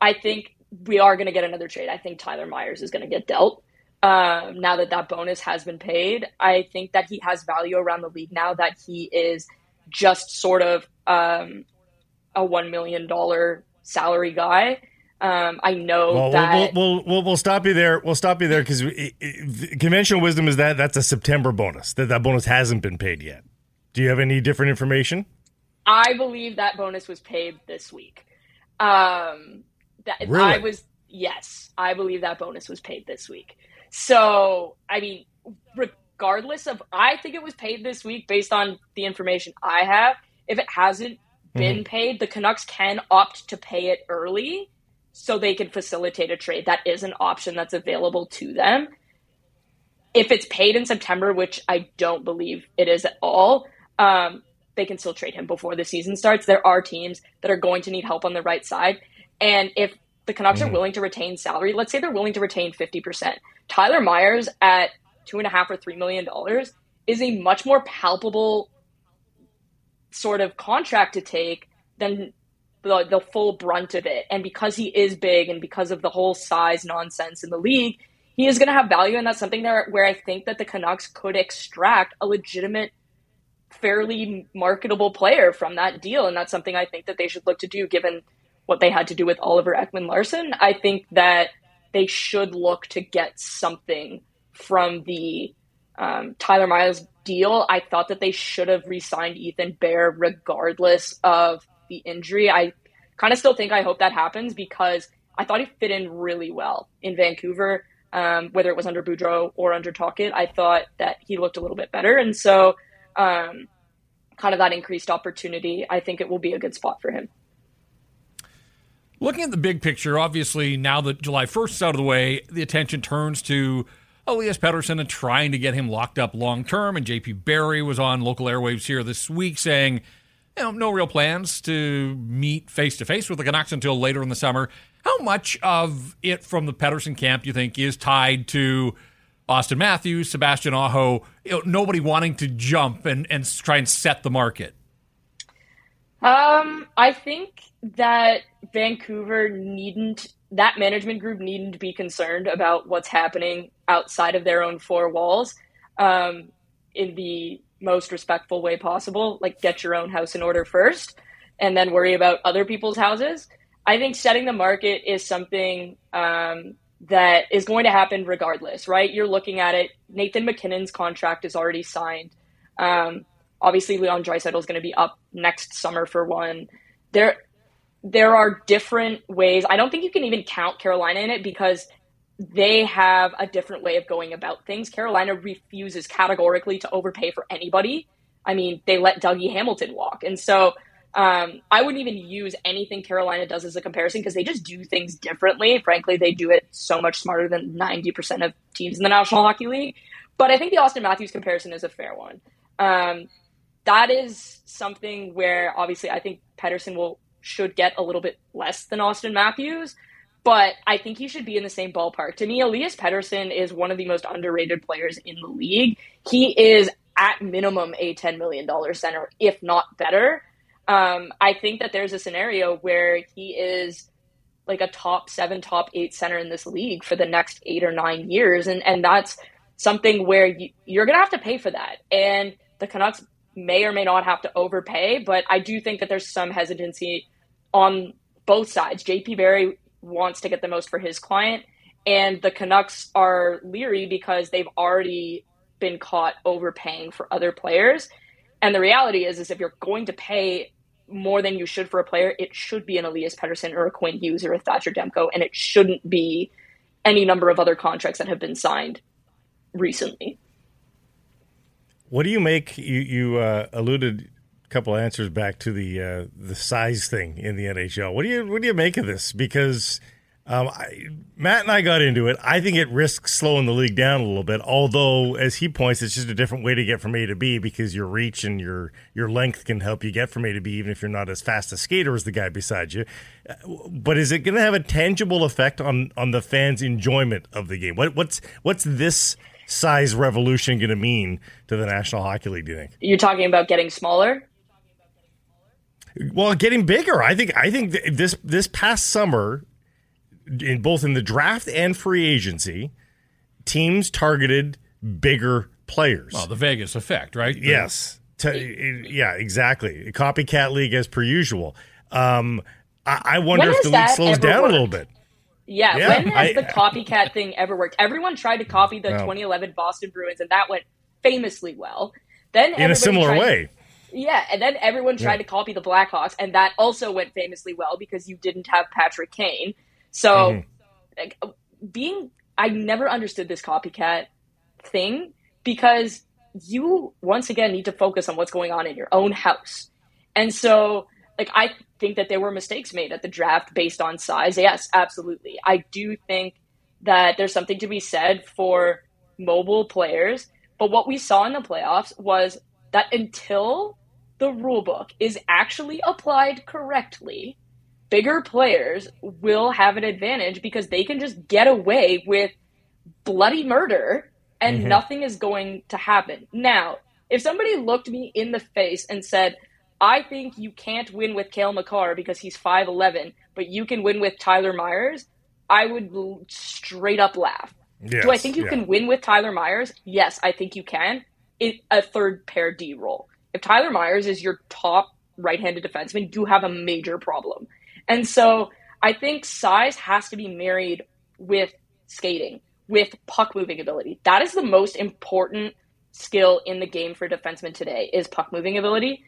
I think we are going to get another trade. I think Tyler Myers is going to get dealt um, now that that bonus has been paid. I think that he has value around the league now that he is just sort of um, a one million dollar salary guy. Um, I know well, that we'll, we'll, we'll stop you there. We'll stop you there because conventional wisdom is that that's a September bonus. That that bonus hasn't been paid yet. Do you have any different information? I believe that bonus was paid this week. Um, that really? I was yes, I believe that bonus was paid this week. So I mean, regardless of, I think it was paid this week based on the information I have. If it hasn't been mm-hmm. paid, the Canucks can opt to pay it early so they can facilitate a trade. That is an option that's available to them. If it's paid in September, which I don't believe it is at all, um, they can still trade him before the season starts. There are teams that are going to need help on the right side. And if the Canucks mm. are willing to retain salary, let's say they're willing to retain 50%, Tyler Myers at two and a half or three million dollars is a much more palpable sort of contract to take than the, the full brunt of it. And because he is big and because of the whole size nonsense in the league, he is going to have value. And that's something where I think that the Canucks could extract a legitimate fairly marketable player from that deal. And that's something I think that they should look to do given what they had to do with Oliver Ekman Larsson. I think that they should look to get something from the um, Tyler Myers deal. I thought that they should have re signed Ethan Bear regardless of the injury. I kind of still think I hope that happens because I thought he fit in really well in Vancouver. Um, whether it was under Boudreau or under Tocchet, I thought that he looked a little bit better. And so um, kind of that increased opportunity, I think it will be a good spot for him. Looking at the big picture, obviously, now that July 1st is out of the way, the attention turns to Elias Pettersson and trying to get him locked up long term. And JP Barry was on local airwaves here this week saying, you know, no real plans to meet face to face with the Canucks until later in the summer. How much of it from the Pettersson camp you think is tied to Auston Matthews, Sebastian Aho, you know, nobody wanting to jump and, and try and set the market? Um, I think that Vancouver needn't, that management group needn't be concerned about what's happening outside of their own four walls um, in the most respectful way possible. Like, get your own house in order first and then worry about other people's houses. I think setting the market is something um, that is going to happen regardless, right? You're looking at it. Nathan MacKinnon's contract is already signed. Um, obviously, Leon Draisaitl is going to be up next summer for one. There, there are different ways. I don't think you can even count Carolina in it because they have a different way of going about things. Carolina refuses categorically to overpay for anybody. I mean, they let Dougie Hamilton walk, and so um, I wouldn't even use anything Carolina does as a comparison because they just do things differently. Frankly, they do it so much smarter than 90% of teams in the National Hockey League. But I think the Auston Matthews comparison is a fair one. Um, that is something where obviously I think Pettersson will should get a little bit less than Auston Matthews, but I think he should be in the same ballpark. To me, Elias Pettersson is one of the most underrated players in the league. He is at minimum a $10 million center, if not better. Um, I think that there's a scenario where he is like a top seven, top eight center in this league for the next eight or nine years, and and that's something where you, you're going to have to pay for that. And the Canucks may or may not have to overpay, but I do think that there's some hesitancy on both sides. JP Barry wants to get the most for his client, and the Canucks are leery because they've already been caught overpaying for other players. And the reality is, is if you're going to pay more than you should for a player, it should be an Elias Pettersson or a Quinn Hughes or a Thatcher Demko, and it shouldn't be any number of other contracts that have been signed recently. What do you make? You you uh, alluded couple answers back to the uh, the size thing in the NHL. What do you what do you make of this? Because um, I, Matt and I got into it. I think it risks slowing the league down a little bit. Although, as he points, it's just a different way to get from A to B because your reach and your your length can help you get from A to B, even if you're not as fast a skater as the guy beside you. Uh, But is it going to have a tangible effect on on the fans' enjoyment of the game? What what's what's this size revolution going to mean to the National Hockey League? Do you think? You're talking about getting smaller. Well, getting bigger. I think. I think this this past summer, in both in the draft and free agency, teams targeted bigger players. Well, the Vegas effect, right? The- yes. To, yeah. Exactly. Copycat league as per usual. Um, I, I wonder When if the league slows ever down a little bit. Yeah, Yeah, when has I- the copycat thing ever worked? Everyone tried to copy the No. 2011 Boston Bruins, and that went famously well. Then In a similar tried- way. Yeah, and then everyone tried to copy the Blackhawks, and that also went famously well because you didn't have Patrick Kane. So, Mm-hmm. like, being, I never understood this copycat thing because you once again need to focus on what's going on in your own house. And so, like, I think that there were mistakes made at the draft based on size. Yes, absolutely. I do think that there's something to be said for mobile players. But what we saw in the playoffs was that until the rule book is actually applied correctly, bigger players will have an advantage because they can just get away with bloody murder and mm-hmm. nothing is going to happen. Now, if somebody looked me in the face and said, I think you can't win with Cale Makar because he's 5'11, but you can win with Tyler Myers, I would straight up laugh. Yes, Do I think you yeah. can win with Tyler Myers? Yes, I think you can. It, a third pair D role. If Tyler Myers is your top right-handed defenseman, you have a major problem. And so I think size has to be married with skating, with puck moving ability. That is the most important skill in the game for defensemen today is puck moving ability.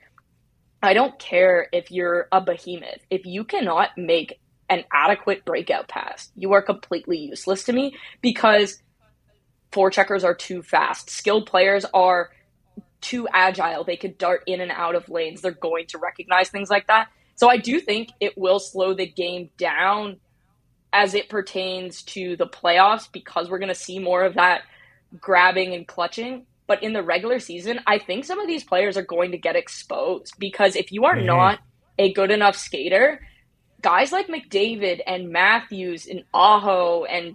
I don't care if you're a behemoth. If you cannot make an adequate breakout pass, you are completely useless to me because forecheckers are too fast. Skilled players are too agile. They could dart in and out of lanes. They're going to recognize things like that. So I do think it will slow the game down as it pertains to the playoffs because we're going to see more of that grabbing and clutching. But in the regular season, I think some of these players are going to get exposed because if you are not a good enough skater, guys like McDavid and Matthews and Aho and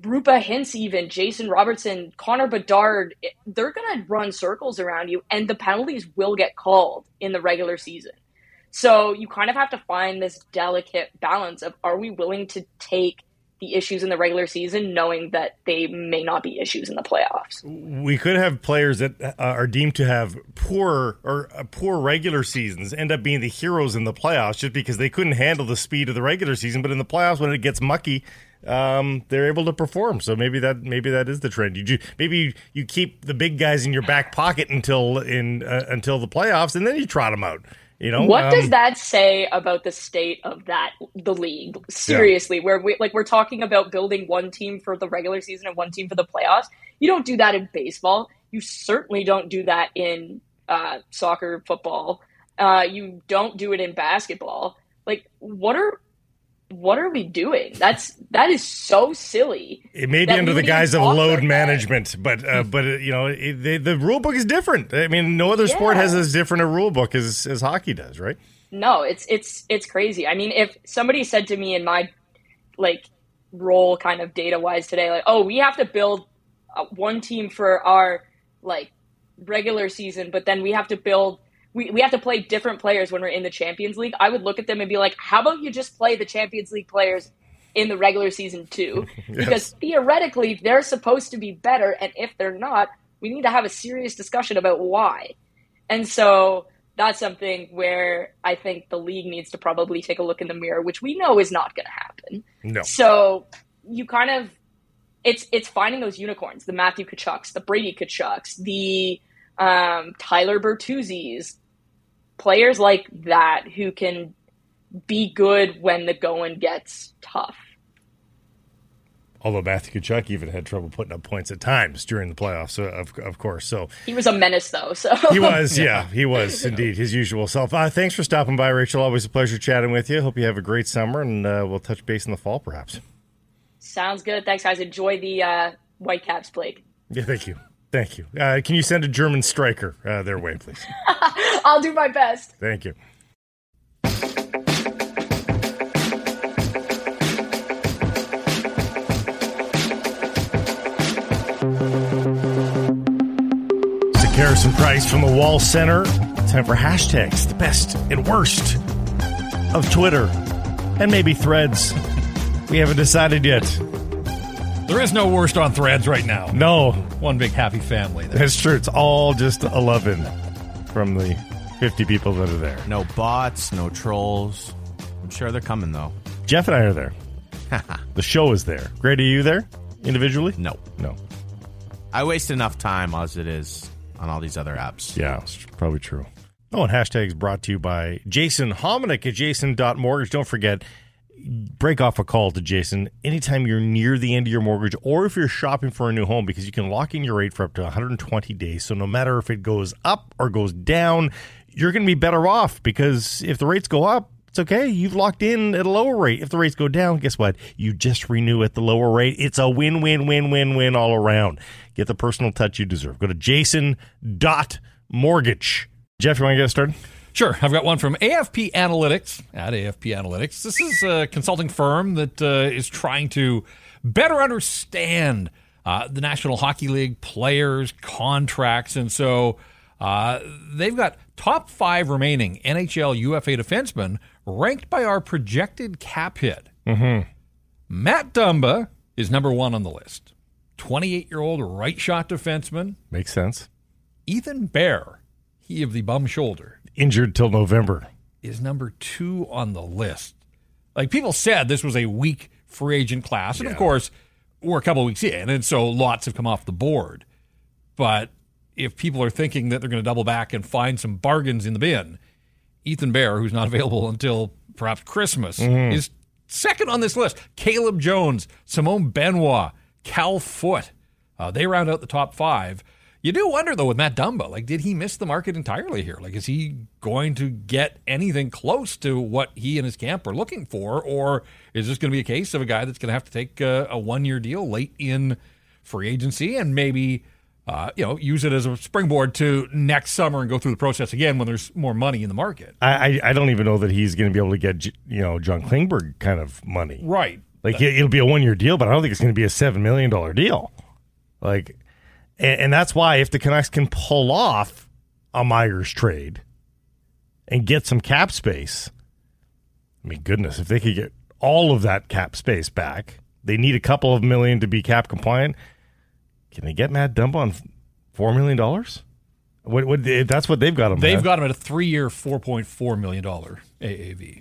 Roope Hintz, even Jason Robertson, Connor Bedard, they're going to run circles around you, and the penalties will get called in the regular season. So you kind of have to find this delicate balance of are we willing to take the issues in the regular season, knowing that they may not be issues in the playoffs. we could have players that uh, are deemed to have poor or uh, poor regular seasons end up being the heroes in the playoffs just because they couldn't handle the speed of the regular season. But in the playoffs, when it gets mucky, um, they're able to perform. So maybe that maybe that is the trend. You ju- maybe you, you keep the big guys in your back pocket until in uh, until the playoffs, and then you trot them out. You know What Um, does that say about the state of that the league? Seriously, where we like we're talking about building one team for the regular season and one team for the playoffs. You don't do that in baseball. You certainly don't do that in uh, soccer, football. Uh, you don't do it in basketball. Like, what are what are we doing? That's that is so silly. It may be under the guise of load about that. management, but uh, but uh, you know it, they, the rule book is different. I mean, no other sport has as different a rule book as as hockey does, right? No, it's it's it's crazy. I mean, if somebody said to me in my like role kind of data wise today, like, oh, we have to build uh, one team for our like regular season, but then we have to build we, we have to play different players when we're in the Champions League. I would look at them and be like, how about you just play the Champions League players in the regular season too? Because theoretically they're supposed to be better, and if they're not, we need to have a serious discussion about why. And so that's something where I think the league needs to probably take a look in the mirror, which we know is not going to happen. No. So you kind of it's it's finding those unicorns, the Matthew Tkachuks, the Brady Tkachuks, the um, Tyler Bertuzzi's, players like that who can be good when the going gets tough. Although Matthew Tkachuk even had trouble putting up points at times during the playoffs, uh, of, of course. So he was a menace, though. So he was, yeah, he was indeed his usual self. Uh, thanks for stopping by, Rachel. Always a pleasure chatting with you. Hope you have a great summer, and uh, we'll touch base in the fall, perhaps. Sounds good. Thanks, guys. Enjoy the uh, Whitecaps, Blake. Yeah, thank you. Thank you. Uh, can you send a German striker uh, their way, please? I'll do my best. Thank you. Harrison Price from the Wall Center. Time for hashtags, the best and worst of Twitter and maybe threads. We haven't decided yet. There is no worst on threads right now. No. One big happy family. There. That's true. It's all just 11 from the 50 people that are there. No bots, no trolls. I'm sure they're coming, though. Jeff and I are there. the show is there. Great, are you there individually? No. No. I waste enough time as it is on all these other apps. Yeah, it's probably true. Oh, and hashtags brought to you by Jason Hominick at jason.mortgage. Don't forget, break off a call to Jason anytime you're near the end of your mortgage or if you're shopping for a new home because you can lock in your rate for up to 120 days. So no matter if it goes up or goes down, you're going to be better off because if the rates go up, it's okay. You've locked in at a lower rate. If the rates go down, guess what? You just renew at the lower rate. It's a win, win, win, win, win all around. Get the personal touch you deserve. Go to jason.mortgage. Jeff, you want to get started? Sure. I've got one from AFP Analytics at AFP Analytics. This is a consulting firm that uh, is trying to better understand uh, the National Hockey League players, contracts. And so uh, they've got top five remaining NHL UFA defensemen ranked by our projected cap hit. Mm-hmm. Matt Dumba is number one on the list. 28 year old right shot defenseman. Makes sense. Ethan Bear, he of the bum shoulder, injured till November, is number two on the list. Like people said, this was a weak free agent class. And yeah. of course, we're a couple weeks in, and so lots have come off the board. But if people are thinking that they're going to double back and find some bargains in the bin, Ethan Bear, who's not available until perhaps Christmas, mm-hmm. is second on this list. Caleb Jones, Simon Benoit, Cal Foote. Uh, they round out the top five. You do wonder though with Matt Dumba, like, did he miss the market entirely here? Like, is he going to get anything close to what he and his camp are looking for, or is this going to be a case of a guy that's going to have to take a, a one-year deal late in free agency and maybe uh, you know, use it as a springboard to next summer and go through the process again when there's more money in the market. I, I, don't even know that he's going to be able to get, you know, John Klingberg kind of money. Right. Like it'll be a one year deal, but I don't think it's going to be a seven million dollar deal. Like, and, and, that's why if the Canucks can pull off a Myers trade and get some cap space, I mean, goodness, if they could get all of that cap space back, they need a couple of million to be cap compliant can they get Matt Dumba on four million dollars? What, what, that's what they've got him. They've at. got him at a three-year, four point four million dollar AAV.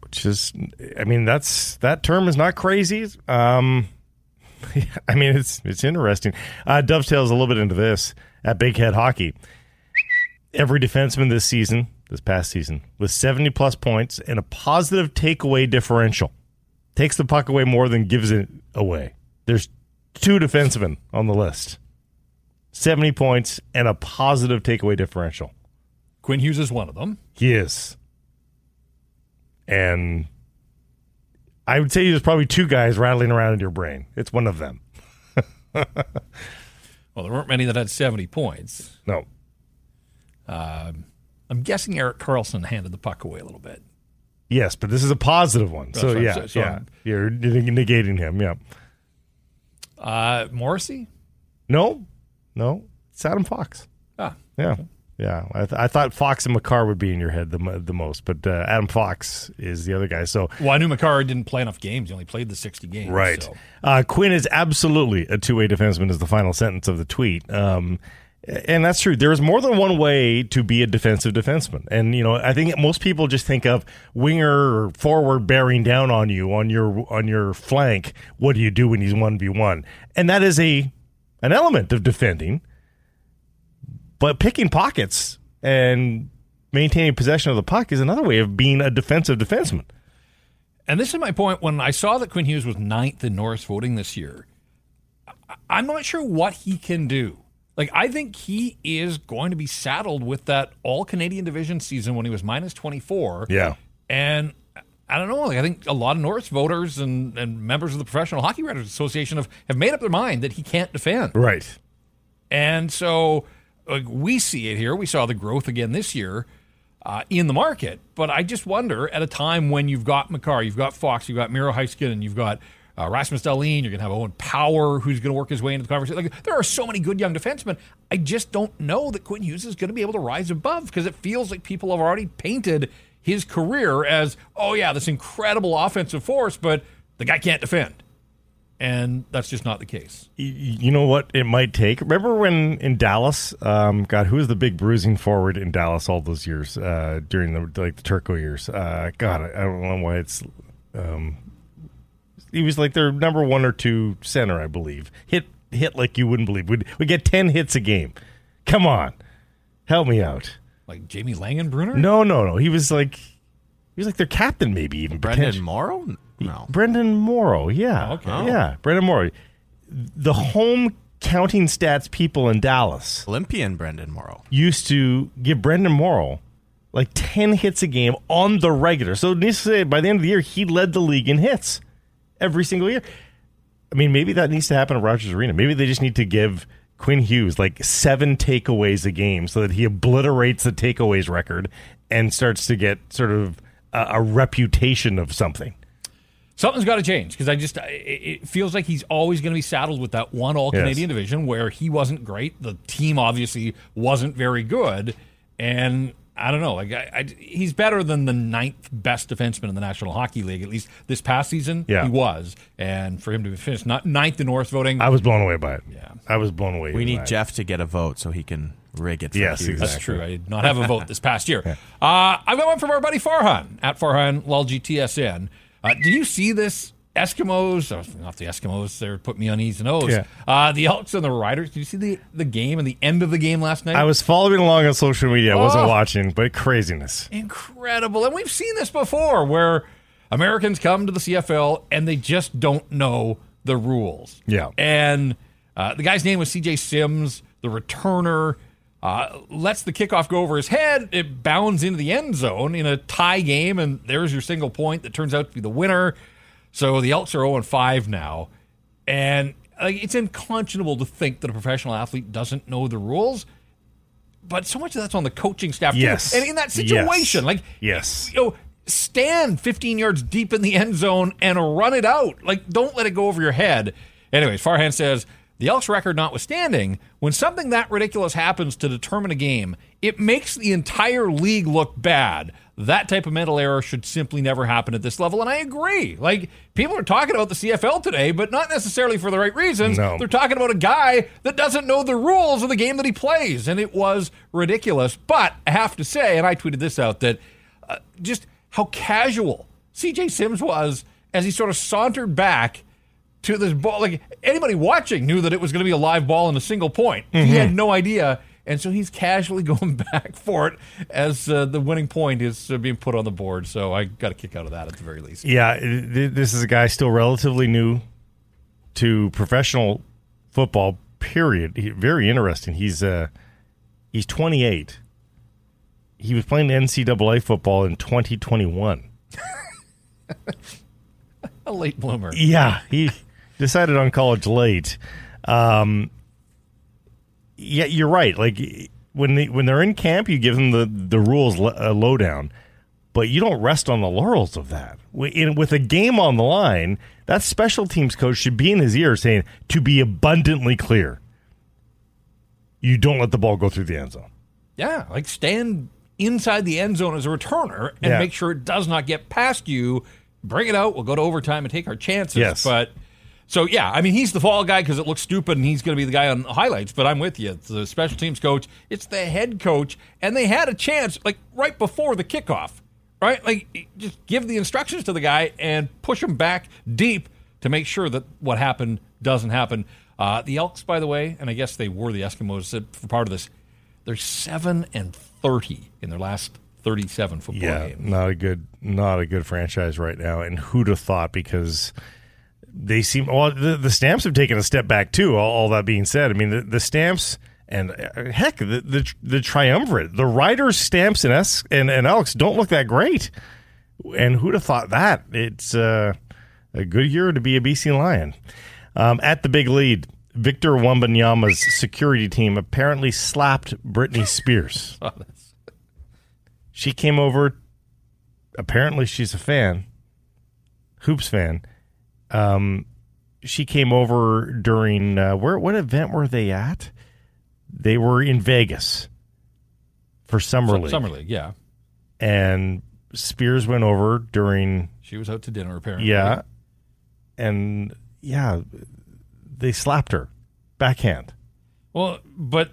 Which is, I mean, that's that term is not crazy. Um, I mean, it's it's interesting. Uh, dovetails a little bit into this at Big Head Hockey. Every defenseman this season, this past season, with seventy plus points and a positive takeaway differential, takes the puck away more than gives it away. There's two defensemen on the list. 70 points and a positive takeaway differential. Quinn Hughes is one of them. He is. And I would say there's probably two guys rattling around in your brain. It's one of them. well, there weren't many that had 70 points. No. Uh, I'm guessing Erik Karlsson handed the puck away a little bit. Yes, but this is a positive one. That's so, right. yeah, so, so yeah. You're negating him. Yeah. Uh, Morrissey? No, no. It's Adam Fox. Ah, yeah. Okay. Yeah, I, th- I, thought Fox and Makar would be in your head the the most, but uh, Adam Fox is the other guy. So, well, I knew Makar didn't play enough games; he only played the sixty games. Right. So. Uh, Quinn is absolutely a two way defenseman. Is the final sentence of the tweet. Um, and that's true. There is more than one way to be a defensive defenseman. And, you know, I think most people just think of winger or forward bearing down on you on your on your flank. What do you do when he's 1v1? And that is a an element of defending. But picking pockets and maintaining possession of the puck is another way of being a defensive defenseman. And this is my point. When I saw that Quinn Hughes was ninth in Norris voting this year, I'm not sure what he can do. Like, I think he is going to be saddled with that all Canadian division season when he was minus 24. Yeah. And I don't know. Like, I think a lot of Norris voters and, and members of the Professional Hockey Writers Association have, have made up their mind that he can't defend. Right. And so like, we see it here. We saw the growth again this year uh, in the market. But I just wonder at a time when you've got Makar, you've got Fox, you've got Miro Heiskanen, you've got uh, Rasmus Dahlin, you're going to have Owen Power who's going to work his way into the conversation. Like, there are so many good young defensemen. I just don't know that Quinn Hughes is going to be able to rise above because it feels like people have already painted his career as, oh, yeah, this incredible offensive force, but the guy can't defend. And that's just not the case. You know what it might take? Remember when in Dallas, um, God, who was the big bruising forward in Dallas all those years uh, during the like the Turco years? Uh, God, I I don't know why it's. Um, he was like their number one or two center, I believe. Hit hit like you wouldn't believe. We'd we get ten hits a game. Come on, help me out. Like Jamie Langenbrunner? No, no, no. He was like he was like their captain, maybe even Brendan potentially. Morrow? No. Brendan Morrow, yeah. Oh, okay. Yeah, oh. Brendan Morrow. The home counting stats people in Dallas Olympian Brendan Morrow. used to give Brendan Morrow like 10 hits a game on the regular. So, needless to say, by the end of the year, he led the league in hits every single year. I mean, maybe that needs to happen at Rogers Arena. Maybe they just need to give Quinn Hughes like seven takeaways a game so that he obliterates the takeaways record and starts to get sort of a, a reputation of something. Something's got to change because I just it it feels like he's always going to be saddled with that one All Canadian division where he wasn't great. The team obviously wasn't very good, and I don't know. Like I, I, he's better than the ninth best defenseman in the National Hockey League. At least this past season, Yeah. he was. And for him to finish not ninth in Norris voting, I was blown away by it. Yeah. I was blown away. We by need it. Jeff to get a vote so he can rig it for Yes, exactly. That's true. I did not have a vote this past year. Uh, I've got one from our buddy Farhan at Farhan Lalji TSN. Uh, did you see this? Eskimos, oh, not the Eskimos, they're putting me on E's and O's. Yeah. Uh, the Elks and the Riders. Did you see the, the game and the end of the game last night? I was following along on social media. I wasn't Oh. watching, but craziness. Incredible. And we've seen this before where Americans come to the CFL and they just don't know the rules. Yeah. And uh, the guy's name was CJ Sims, the returner. Uh, lets the kickoff go over his head. It bounds into the end zone in a tie game, and there's your single point that turns out to be the winner. So the Elks are 0 5 now. And like, it's unconscionable to think that a professional athlete doesn't know the rules. But so much of that's on the coaching staff, too. Yes. And in that Yes. situation, like, Yes. you know, stand 15 yards deep in the end zone and run it out. Like, don't let it go over your head. Anyways, Farhan says the Elks record notwithstanding, when something that ridiculous happens to determine a game, it makes the entire league look bad. That type of mental error should simply never happen at this level. And I agree. Like, people are talking about the CFL today, but not necessarily for the right reasons. No. They're talking about a guy that doesn't know the rules of the game that he plays. And it was ridiculous. But I have to say, and I tweeted this out, that uh, just how casual CJ Sims was as he sort of sauntered back to this ball. Like anybody watching knew that it was going to be a live ball in a single point. He had no idea. And so he's casually going back for it as uh, the winning point is uh, being put on the board. So I got a kick out of that at the very least. Yeah, this is a guy still relatively new to professional football. Period. He, very interesting. He's uh, he's 28. He was playing NCAA football in 2021. A late bloomer. Yeah, he decided on college late. Um, yeah, you're right. Like when they, when they're in camp, you give them the the rules uh, lowdown, but you don't rest on the laurels of that. In, with a game on the line, that special teams coach should be in his ear saying, "To be abundantly clear, you don't let the ball go through the end zone." Yeah, like stand inside the end zone as a returner and Yeah. make sure it does not get past you. Bring it out. We'll go to overtime and take our chances. Yes. But so yeah, I mean he's the fall guy because it looks stupid and he's going to be the guy on the highlights. But I'm with you. It's the special teams coach. It's the head coach, and they had a chance like right before the kickoff, right? Like just give the instructions to the guy and push him back deep to make sure that what happened doesn't happen. Uh, the Elks, by the way, and I guess they were the Eskimos for part of this. They're seven and thirty in their last 37 football Yeah, games. not a good, not a good franchise right now. And who'd have thought? Because they seem well. The, the Stamps have taken a step back too. All, all that being said, I mean the, the Stamps and uh, heck, the, the the triumvirate, the Riders, Stamps, and S and, and Als don't look that great. And who'd have thought that? It's uh, a good year to be a BC Lion. Um, at the big lead, Victor Wembanyama's security team apparently slapped Britney Spears. Oh, she came over. Apparently, she's a fan, hoops fan. Um, she came over during uh, where? What event were they at? They were in Vegas for summer league, Summer League, yeah. and Spears went over during She was out to dinner apparently. yeah, and yeah, they slapped her backhand. Well, but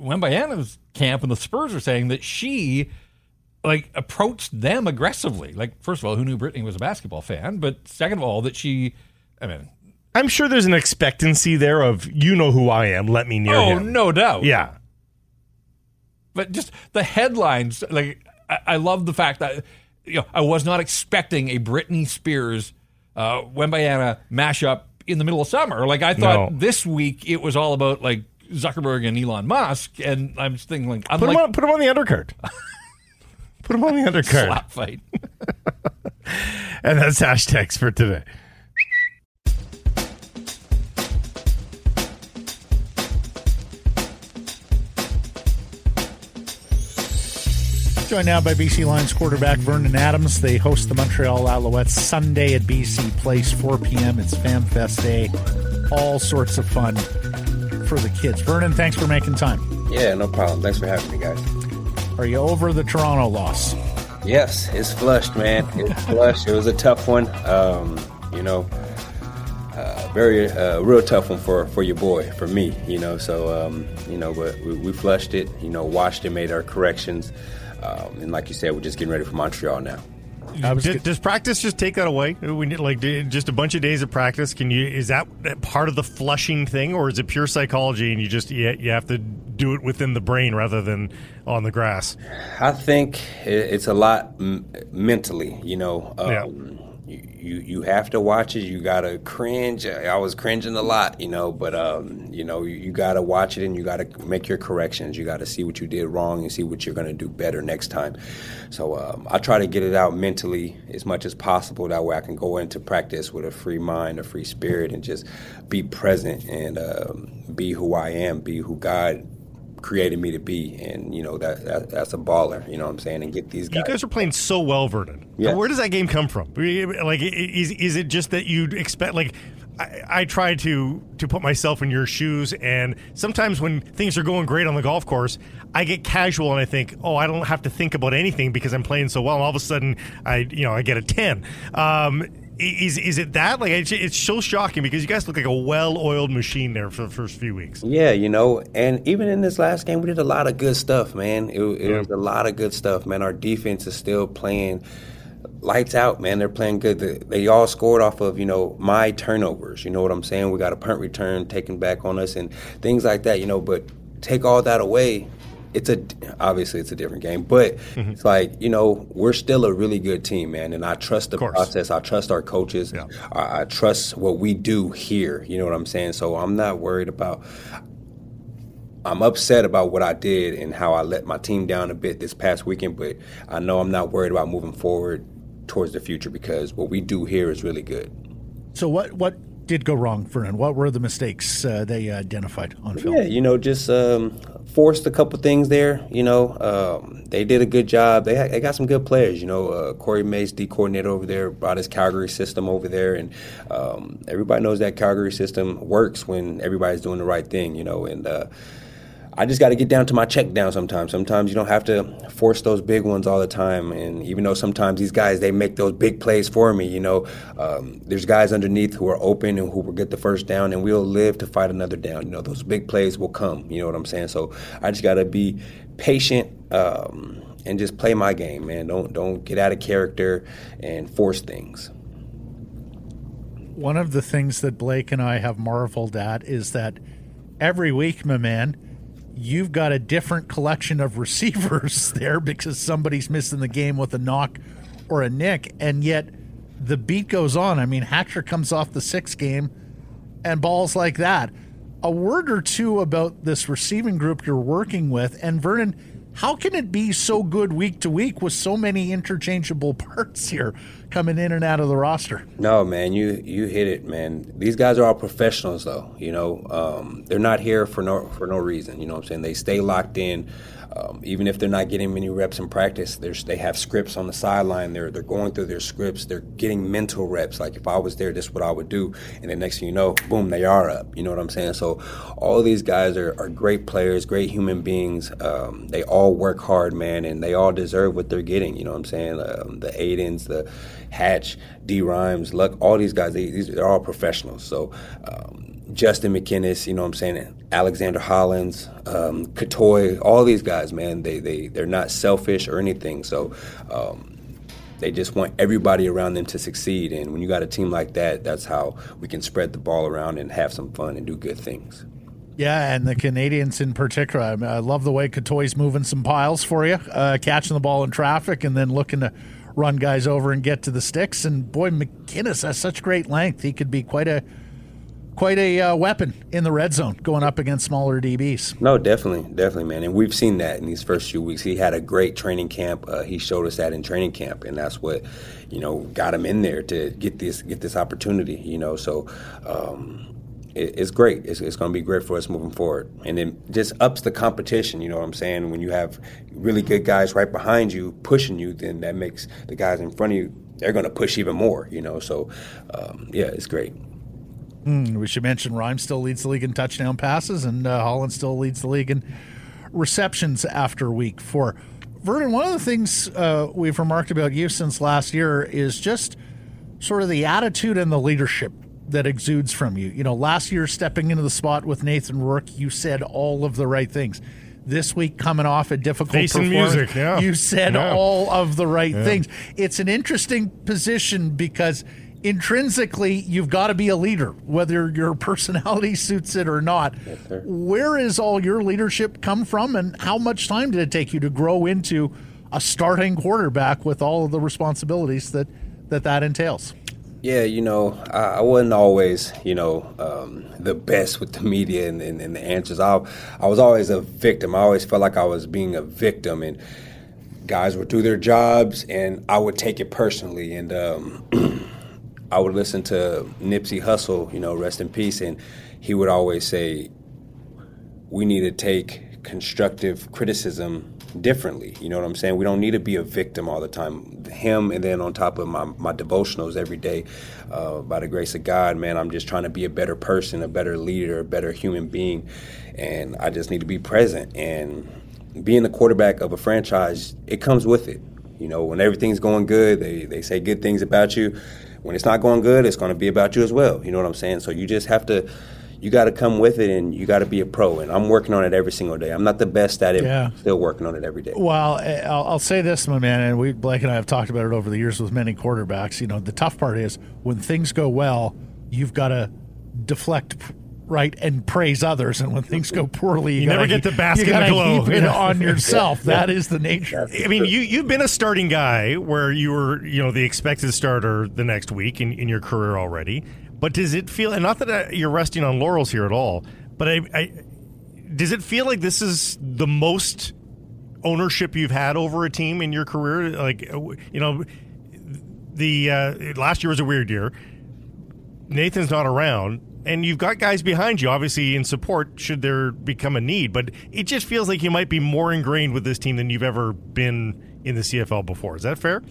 Wembanyama's camp and the Spurs are saying that she like approached them aggressively. Like, first of all, who knew Britney was a basketball fan? But second of all, that she, I mean, I'm sure there's an expectancy there of you know who I am. Let me near oh, him. no doubt. Yeah, But just the headlines, like, I, I love the fact that, you know, I was not expecting a Britney Spears, uh, Wembanyama mashup in the middle of summer. Like, I thought No. this week it was all about, like, Zuckerberg and Elon Musk. And I'm just thinking, like, I'm put him on. Put him on the undercard. put them on the undercard. slap fight. And that's hashtags for today. Joined now by BC Lions quarterback Vernon Adams. They host the Montreal Alouettes Sunday at BC Place, 4 p.m. It's Fan Fest Day. All sorts of fun for the kids. Vernon, thanks for making time. Yeah, no problem. Thanks for having me, guys. Are you over the Toronto loss? Yes, it's flushed, man. It's flushed. It was a tough one. Um, you know, uh, very uh, real tough one for, for your boy, for me. You know, so um, you know, but we, we flushed it. You know, washed it, made our corrections, um, and like you said, we're just getting ready for Montreal now. I was Does, does practice just take that away? We need like just a bunch of days of practice. Can you? Is that part of the flushing thing, or is it pure psychology and you just you, you have to do it within the brain rather than on the grass? I think it's a lot m- mentally, you know. Um, Yeah. You, you have to watch it. You gotta cringe. I was cringing a lot, you know, but um, you know, you, you gotta watch it and you gotta make your corrections. You gotta see what you did wrong and see what you're gonna do better next time. So um, I try to get it out mentally as much as possible. That way, I can go into practice with a free mind, a free spirit, and just be present and um, be who I am, be who God created me to be, and you know that, that that's a baller. You know what I'm saying? And get these You guys. guys are playing so well, Vernon. Yeah. Where does that game come from? Like, is is it just that you'd expect? Like, I, I try to to put myself in your shoes, and sometimes when things are going great on the golf course, I get casual and I think, oh, I don't have to think about anything because I'm playing so well. And all of a sudden, I you know I get a ten. Um, is is it that? Like, it's, it's so shocking because you guys look like a well-oiled machine there for the first few weeks. Yeah, you know, and even in this last game, we did a lot of good stuff, man. It, it Yeah. was a lot of good stuff, man. Our defense is still playing lights out, man. They're playing good. They, they all scored off of, you know, my turnovers. You know what I'm saying? We got a punt return taken back on us and things like that, you know, but take all that away. It's a obviously it's a different game, but Mm-hmm. it's like you know we're still a really good team, man, and I trust the process. I trust our coaches. Yeah. I, I trust what we do here. You know what I'm saying? So I'm not worried about. I'm upset about what I did and how I let my team down a bit this past weekend, but I know I'm not worried about moving forward towards the future because what we do here is really good. So what what did go wrong, Vernon? What were the mistakes uh, they identified on film? Yeah, you know, just um, forced a couple things there. You know, um, they did a good job. They, they got some good players. You know, uh, Corey Mace, D coordinator over there, brought his Calgary system over there, and um, everybody knows that Calgary system works when everybody's doing the right thing. You know, and uh, I just got to get down to my check down sometimes. Sometimes you don't have to force those big ones all the time. And even though sometimes these guys they make those big plays for me, you know, um, there's guys underneath who are open and who will get the first down, and we'll live to fight another down. You know, those big plays will come. You know what I'm saying? So I just got to be patient. Um, and just play my game, man. Don't don't get out of character and force things. One of the things that Blake and I have marveled at is that every week, my man, you've got a different collection of receivers there because somebody's missing the game with a knock or a nick, and yet the beat goes on. I mean, Hatcher comes off the sixth game and balls like that. A word or two about this receiving group you're working with, and Vernon how can it be so good week to week with so many interchangeable parts here coming in and out of the roster? No, man, you you hit it, man. These guys are all professionals, though. You know, um, they're not here for no for no reason. You know what I'm saying? They stay locked in. Um, even if they're not getting many reps in practice, they have scripts on the sideline. They're they're going through their scripts. They're getting mental reps. Like if I was there, this is what I would do. And the next thing you know, boom, they are up. You know what I'm saying? So all these guys are, are great players, great human beings. Um, they all work hard, man, and they all deserve what they're getting. You know what I'm saying? Um, the Aidens, the Hatch, D Rhymes, Luck, all these guys, they, these are all professionals. So um, Justin McInnis, you know what I'm saying? Alexander Hollins, um, Cottoy, all these guys, man, they, they, they're not selfish or anything. So um, they just want everybody around them to succeed. And when you got a team like that, that's how we can spread the ball around and have some fun and do good things. Yeah, and the Canadians in particular. I, mean, I love the way Cottoy's moving some piles for you, uh, catching the ball in traffic and then looking to run guys over and get to the sticks. And boy, McKinnis has such great length. He could be quite a quite a uh, weapon in the red zone going up against smaller DBs. No, definitely, definitely, man. And we've seen that in these first few weeks. He had a great training camp. Uh, he showed us that in training camp, and that's what you know got him in there to get this get this opportunity. You know, so. Um, it's great. It's, it's going to be great for us moving forward. And then just ups the competition, you know what I'm saying? When you have really good guys right behind you pushing you, then that makes the guys in front of you, they're going to push even more, you know? So, um, yeah, it's great. Mm, we should mention Rhyme still leads the league in touchdown passes, and uh, Hollins still leads the league in receptions after week four. Vernon, one of the things uh, we've remarked about you since last year is just sort of the attitude and the leadership that exudes from you. You know, last year stepping into the spot with Nathan Rourke, you said all of the right things. This week, coming off a difficult Facing performance, music, yeah. you said Yeah. all of the right Yeah. things. It's an interesting position because intrinsically you've got to be a leader, whether your personality suits it or not. sir. Where is all your leadership come from, and how much time did it take you to grow into a starting quarterback with all of the responsibilities that that, that entails? Yeah, you know, I, I wasn't always, you know, um, the best with the media and, and, and the answers. I, I was always a victim. I always felt like I was being a victim, and guys would do their jobs, and I would take it personally. And um, I would listen to Nipsey Hussle, you know, rest in peace, and he would always say, we need to take constructive criticism differently. You know what I'm saying? We don't need to be a victim all the time. Him, and then on top of my, my devotionals every day, uh, by the grace of God, man, I'm just trying to be a better person, a better leader, a better human being. And I just need to be present. And being the quarterback of a franchise, it comes with it. You know, when everything's going good, they, they say good things about you. When it's not going good, it's going to be about you as well. You know what I'm saying? So you just have to you got to come with it and you got to be a pro. And I'm working on it every single day. I'm not the best at it, Yeah. still working on it every day. Well, eh, I'll, I'll say this, my man, and we Blake and I have talked about it over the years with many quarterbacks. You know, the tough part is when things go well, you've got to deflect right and praise others, and when things go poorly, you, You never gotta get the basket you gotta of glow. heap it on yourself. That is the nature. I mean, you you've been a starting guy where you were, you know, the expected starter the next week in, in your career already. But does it feel, and not that uh, you're resting on laurels here at all, but I, I does it feel like this is the most ownership you've had over a team in your career? Like, uh, you know, the uh, last year was a weird year. Nathan's not around, and you've got guys behind you, obviously in support should there become a need. But it just feels like you might be more ingrained with this team than you've ever been in the CFL before. Is that fair?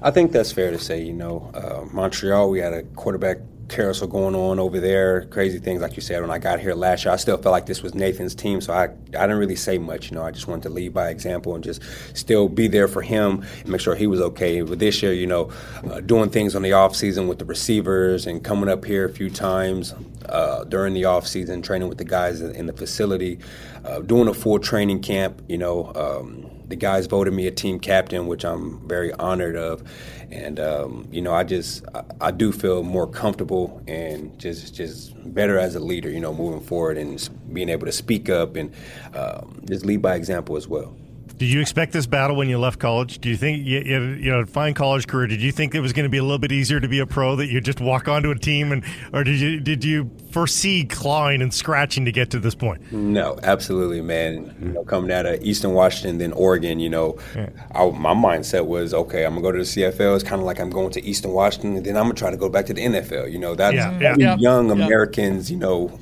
I think that's fair to say. You know, uh, Montreal, we had a quarterback carousel going on over there. Crazy things, like you said. When I got here last year, I still felt like this was Nathan's team, so I I didn't really say much. You know, I just wanted to lead by example and just still be there for him and make sure he was okay. But this year, you know, uh, doing things on the off season with the receivers and coming up here a few times uh, during the off season, training with the guys in the facility, uh, doing a full training camp. You know. Um, the guys voted me a team captain, which I'm very honored of. And, um, you know, I just, I, I do feel more comfortable and just just better as a leader. You know, moving forward and being able to speak up and um, just lead by example as well. Did you expect this battle when you left college? Do you think you, you, you know fine college career? Did you think it was going to be a little bit easier to be a pro that you just walk onto a team and or did you did you foresee clawing and scratching to get to this point? No, absolutely, man. You know, coming out of Eastern Washington, then Oregon, you know, yeah. I, my mindset was okay. I'm gonna go to the CFL. It's kind of like I'm going to Eastern Washington, and then I'm gonna try to go back to the NFL. You know, that's yeah. Mm-hmm. Yeah. young Americans, you know,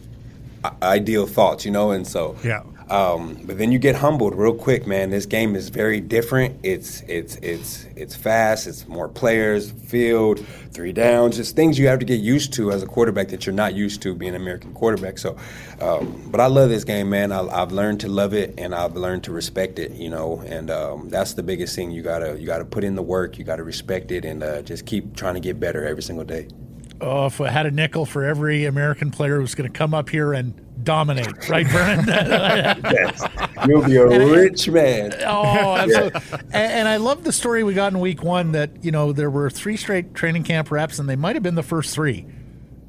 ideal thoughts. You know, and so yeah. Um, but then you get humbled real quick, man. This game is very different. It's it's it's it's fast. It's more players, field, three downs, just things you have to get used to as a quarterback that you're not used to being an American quarterback. So, um, but I love this game, man. I, have learned to love it and I've learned to respect it. You know, and um, that's the biggest thing. You gotta you gotta put in the work. You gotta respect it and uh, just keep trying to get better every single day. Oh, if I had a nickel for every American player who's going to come up here and dominate, right, Vernon? yes. You'll be a and rich I, man. Oh, absolutely. Yeah. And, and, I love the story we got in week one that, you know, there were three straight training camp reps, and they might have been the first three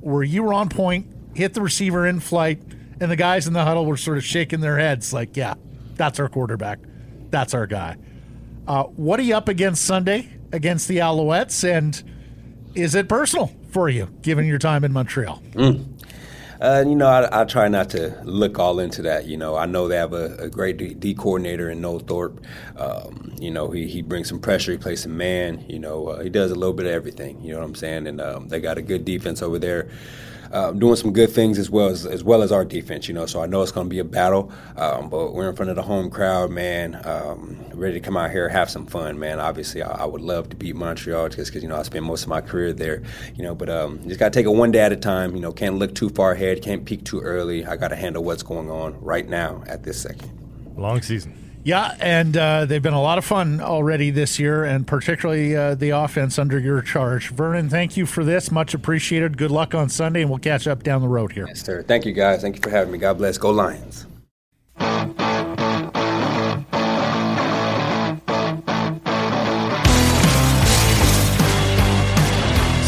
where you were on point, hit the receiver in flight, and the guys in the huddle were sort of shaking their heads like, yeah, that's our quarterback. That's our guy. Uh, what are you up against Sunday against the Alouettes? And is it personal? For you, given your time in Montreal? Mm. Uh, you know, I, I, try not to look all into that. You know, I know they have a, a great D, D, coordinator in Noel Thorpe. Um, you know, he, he brings some pressure, he plays some man. You know, uh, he does a little bit of everything. You know what I'm saying? And um, they got a good defense over there uh, doing some good things as well as as well as our defense. You know, so I know it's going to be a battle, um, but we're in front of the home crowd, man. Um, ready to come out here have some fun, man. Obviously, I, I would love to beat Montreal just because you know I spent most of my career there. You know, but um, just got to take it one day at a time. You know, can't look too far ahead, can't peek too early. I got to handle what's going on right now at this second. Long season. Yeah, and uh, they've been a lot of fun already this year, and particularly uh, the offense under your charge. Vernon, thank you for this. Much appreciated. Good luck on Sunday, and we'll catch up down the road here. Yes, sir. Thank you, guys. Thank you for having me. God bless. Go Lions.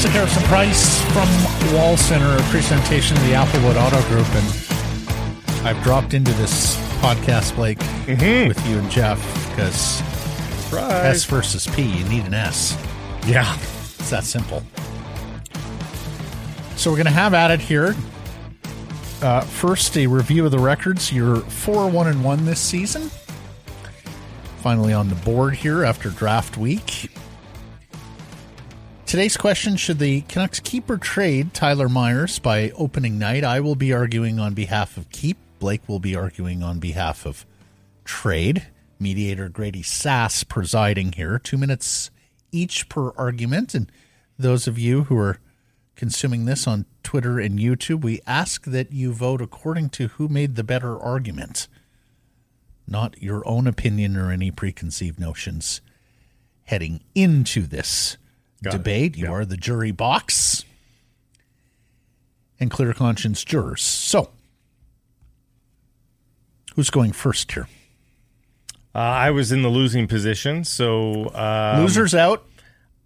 Sekeres and Price from Wall Center, a presentation of the Applewood Auto Group, and I've dropped into this podcast, Blake, mm-hmm. with you and Jeff, because S versus P, you need an S. Yeah. It's that simple. So we're going to have at it here. Uh, first, a review of the records. You're 4 1 and 1 this season. Finally on the board here after draft week. Today's question Should the Canucks keep or trade Tyler Myers by opening night? I will be arguing on behalf of keep. Blake will be arguing on behalf of trade. Mediator Grady Sass presiding here. Two minutes each per argument. And those of you who are consuming this on Twitter and YouTube, we ask that you vote according to who made the better argument, not your own opinion or any preconceived notions heading into this Got debate. It. You yeah. are the jury box and clear conscience jurors. So, Who's going first here? Uh, I was in the losing position, so um, losers out.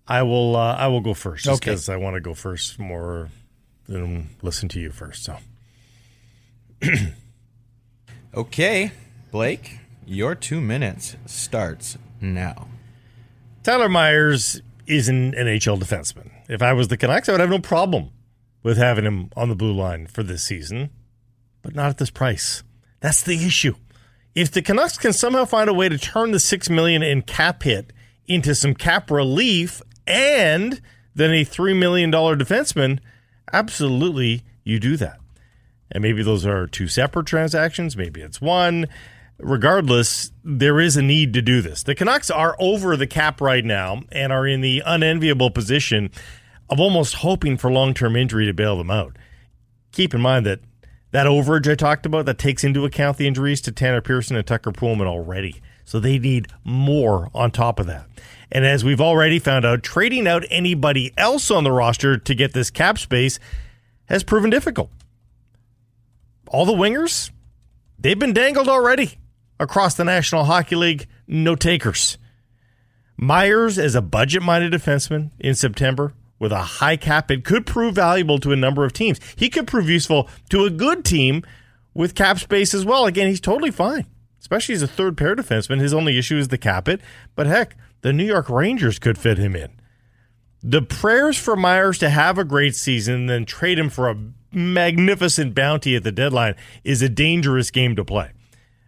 I will. Uh, I will go first, just because okay. I want to go first more than listen to you first. So, okay, Blake, your two minutes starts now. Tyler Myers is an NHL defenseman. If I was the Canucks, I would have no problem with having him on the blue line for this season, but not at this price. That's the issue. If the Canucks can somehow find a way to turn the six million in cap hit into some cap relief and then a three million dollar defenseman, absolutely you do that. And maybe those are two separate transactions, maybe it's one. Regardless, there is a need to do this. The Canucks are over the cap right now and are in the unenviable position of almost hoping for long term injury to bail them out. Keep in mind that that overage I talked about that takes into account the injuries to Tanner Pearson and Tucker Poolman already. So they need more on top of that. And as we've already found out, trading out anybody else on the roster to get this cap space has proven difficult. All the wingers, they've been dangled already across the National Hockey League. No takers. Myers, as a budget minded defenseman in September, with a high cap it could prove valuable to a number of teams. He could prove useful to a good team with cap space as well. Again, he's totally fine, especially as a third pair defenseman. His only issue is the cap it, but heck, the New York Rangers could fit him in. The prayers for Myers to have a great season, and then trade him for a magnificent bounty at the deadline is a dangerous game to play.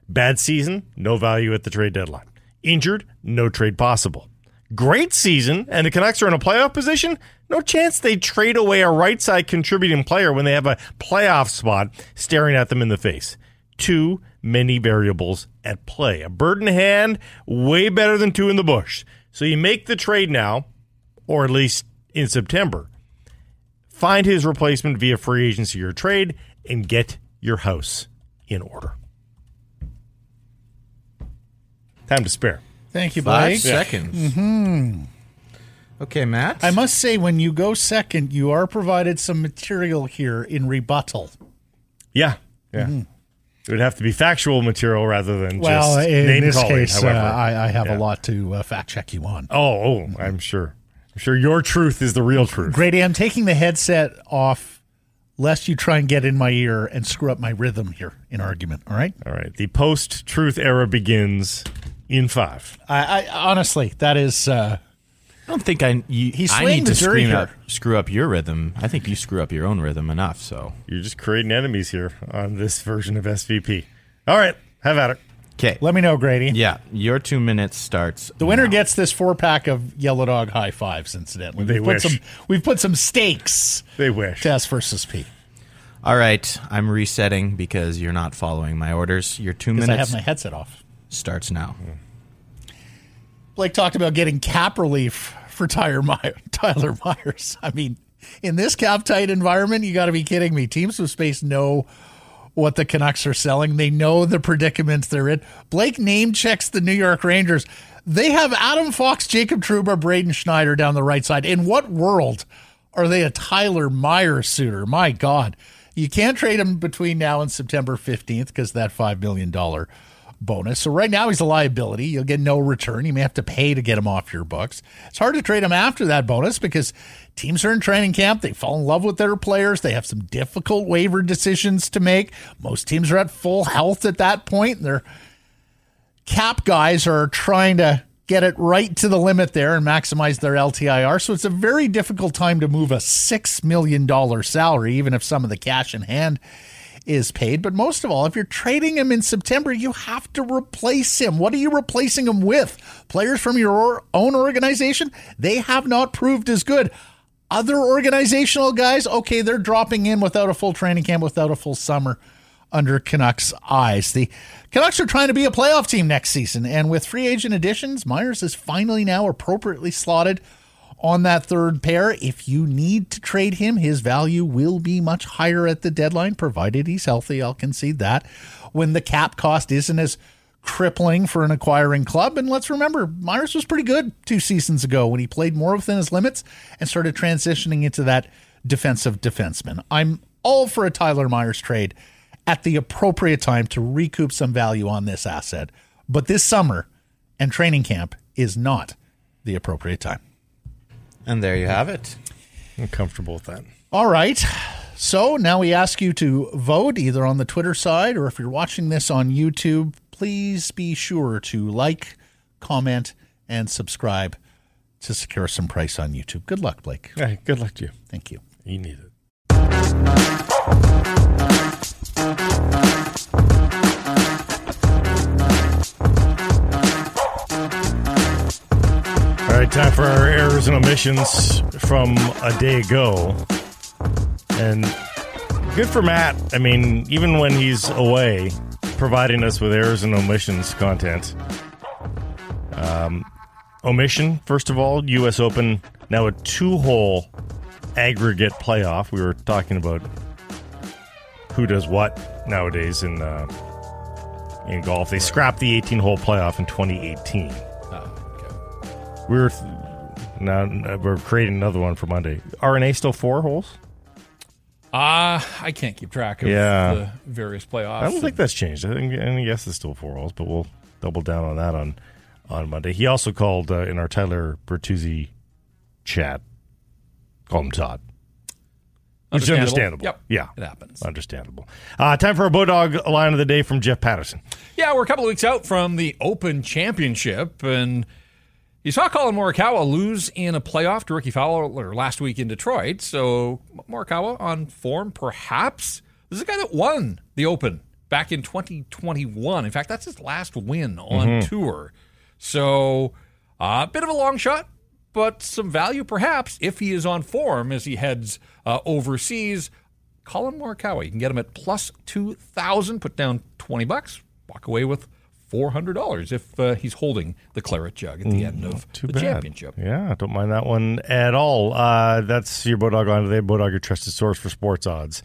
Bad season, no value at the trade deadline. Injured, no trade possible. Great season, and the Canucks are in a playoff position, no chance they trade away a right side contributing player when they have a playoff spot staring at them in the face. Too many variables at play. A bird in hand, way better than two in the bush. So you make the trade now, or at least in September. Find his replacement via free agency or trade and get your house in order. Time to spare. Thank you, Five seconds. Mm-hmm. Okay, Matt. I must say, when you go second, you are provided some material here in rebuttal. Yeah, yeah. It would have to be factual material rather than Well, just in name this calling. case, uh, however, I, I have Yeah. a lot to uh, fact check you on. Oh, oh, I'm sure. I'm sure your truth is the real truth. Grady, I'm taking the headset off lest you try and get in my ear and screw up my rhythm here in argument. All right. All right, the post-truth era begins in five. I, I honestly, that is. Uh, I don't think I. You, He's I need the to jury scream here. up, screw up your rhythm. I think you screw up your own rhythm enough. So You're just creating enemies here on this version of SVP. All right, have at it. okay. let me know, Grady. Yeah, your two minutes starts. The winner now. gets this four pack of Yellow Dog high fives. Incidentally, They we've put wish. some. We've put some stakes They wish. to S versus P All right, I'm resetting because you're not following my orders. Your two minutes. I have my headset off. Starts now. Blake talked about getting cap relief for Tyler, Meyer, Tyler Myers. I mean, in this cap tight environment, you got to be kidding me. Teams with space know what the Canucks are selling. They know the predicaments they're in. Blake name checks the New York Rangers. They have Adam Fox, Jacob Trouba, Braden Schneider down the right side. In what world are they a Tyler Myers suitor? My God. You can't trade him between now and September 15th because that $5 million bonus. So right now he's a liability. You'll get no return. You may have to pay to get him off your books. It's hard to trade him after that bonus because teams are in training camp. They fall in love with their players. They have some difficult waiver decisions to make. Most teams are at full health at that point. Their cap guys are trying to get it right to the limit there and maximize their LTIR. So it's a very difficult time to move a $6 million salary, even if some of the cash in hand is paid. But most of all, if you're trading him in September, you have to replace him. What are you replacing him with? Players from your own organization? They have not proved as good. Other organizational guys, okay, they're dropping in without a full training camp, without a full summer under Canucks eyes. The Canucks are trying to be a playoff team next season, and with free agent additions, Myers is finally now appropriately slotted on that third pair. If you need to trade him, his value will be much higher at the deadline, provided he's healthy. I'll concede that. When the cap cost isn't as crippling for an acquiring club. And let's remember, Myers was pretty good two seasons ago when he played more within his limits and started transitioning into that defensive defenseman. I'm all for a Tyler Myers trade at the appropriate time to recoup some value on this asset. But this summer and training camp is not the appropriate time. And there you have it. I'm comfortable with that. All right. So now we ask you to vote either on the Twitter side or if you're watching this on YouTube, please be sure to like, comment, and subscribe to secure some price on YouTube. Good luck, Blake. Hey, good luck to you. Thank you. You need it. Right, time for our errors and omissions from a day ago. And good for Matt. I mean, even when he's away, providing us with errors and omissions content. Um, omission, first of all, U.S. Open, now a two hole aggregate playoff. We were talking about who does what nowadays in uh, in golf. They scrapped the 18 hole playoff in 2018. We were now we're creating another one for Monday. R&A still four holes? Uh, I can't keep track of Yeah. the various playoffs. I don't think that's changed. I think I guess it's still four holes, but we'll double down on that on on Monday. He also called uh, in our Tyler Bertuzzi chat call him Todd. Which is understandable. Yep. Yeah. It happens. Understandable. Uh, time for a Bodog line of the day from Jeff Paterson. Yeah, we're a couple of weeks out from the Open Championship, and you saw Collin Morikawa lose in a playoff to Rickie Fowler last week in Detroit. So Morikawa on form, perhaps. This is a guy that won the Open back in 2021. In fact, that's his last win on Mm-hmm. tour. So a uh, bit of a long shot, but some value perhaps if he is on form as he heads uh, overseas. Collin Morikawa, you can get him at plus 2,000. Put down 20 bucks, walk away with $400 if uh, he's holding the claret jug at the end of Mm, Too the bad. championship. Yeah, don't mind that one at all. Uh, that's your Bodog line today. Bodog, your trusted source for sports odds.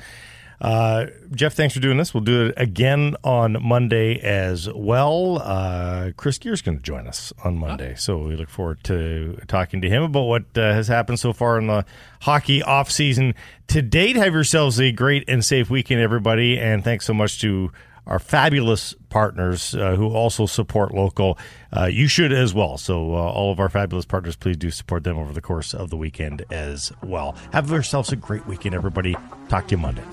Uh, Jeff, thanks for doing this. We'll do it again on Monday as well. Uh, Chris Gear's going to join us on Monday, so we look forward to talking to him about what uh, has happened so far in the hockey off season to date. Have yourselves a great and safe weekend, everybody, and thanks so much to our fabulous partners uh, who also support local. Uh, you should as well. So, uh, all of our fabulous partners, please do support them over the course of the weekend as well. Have yourselves a great weekend, everybody. Talk to you Monday.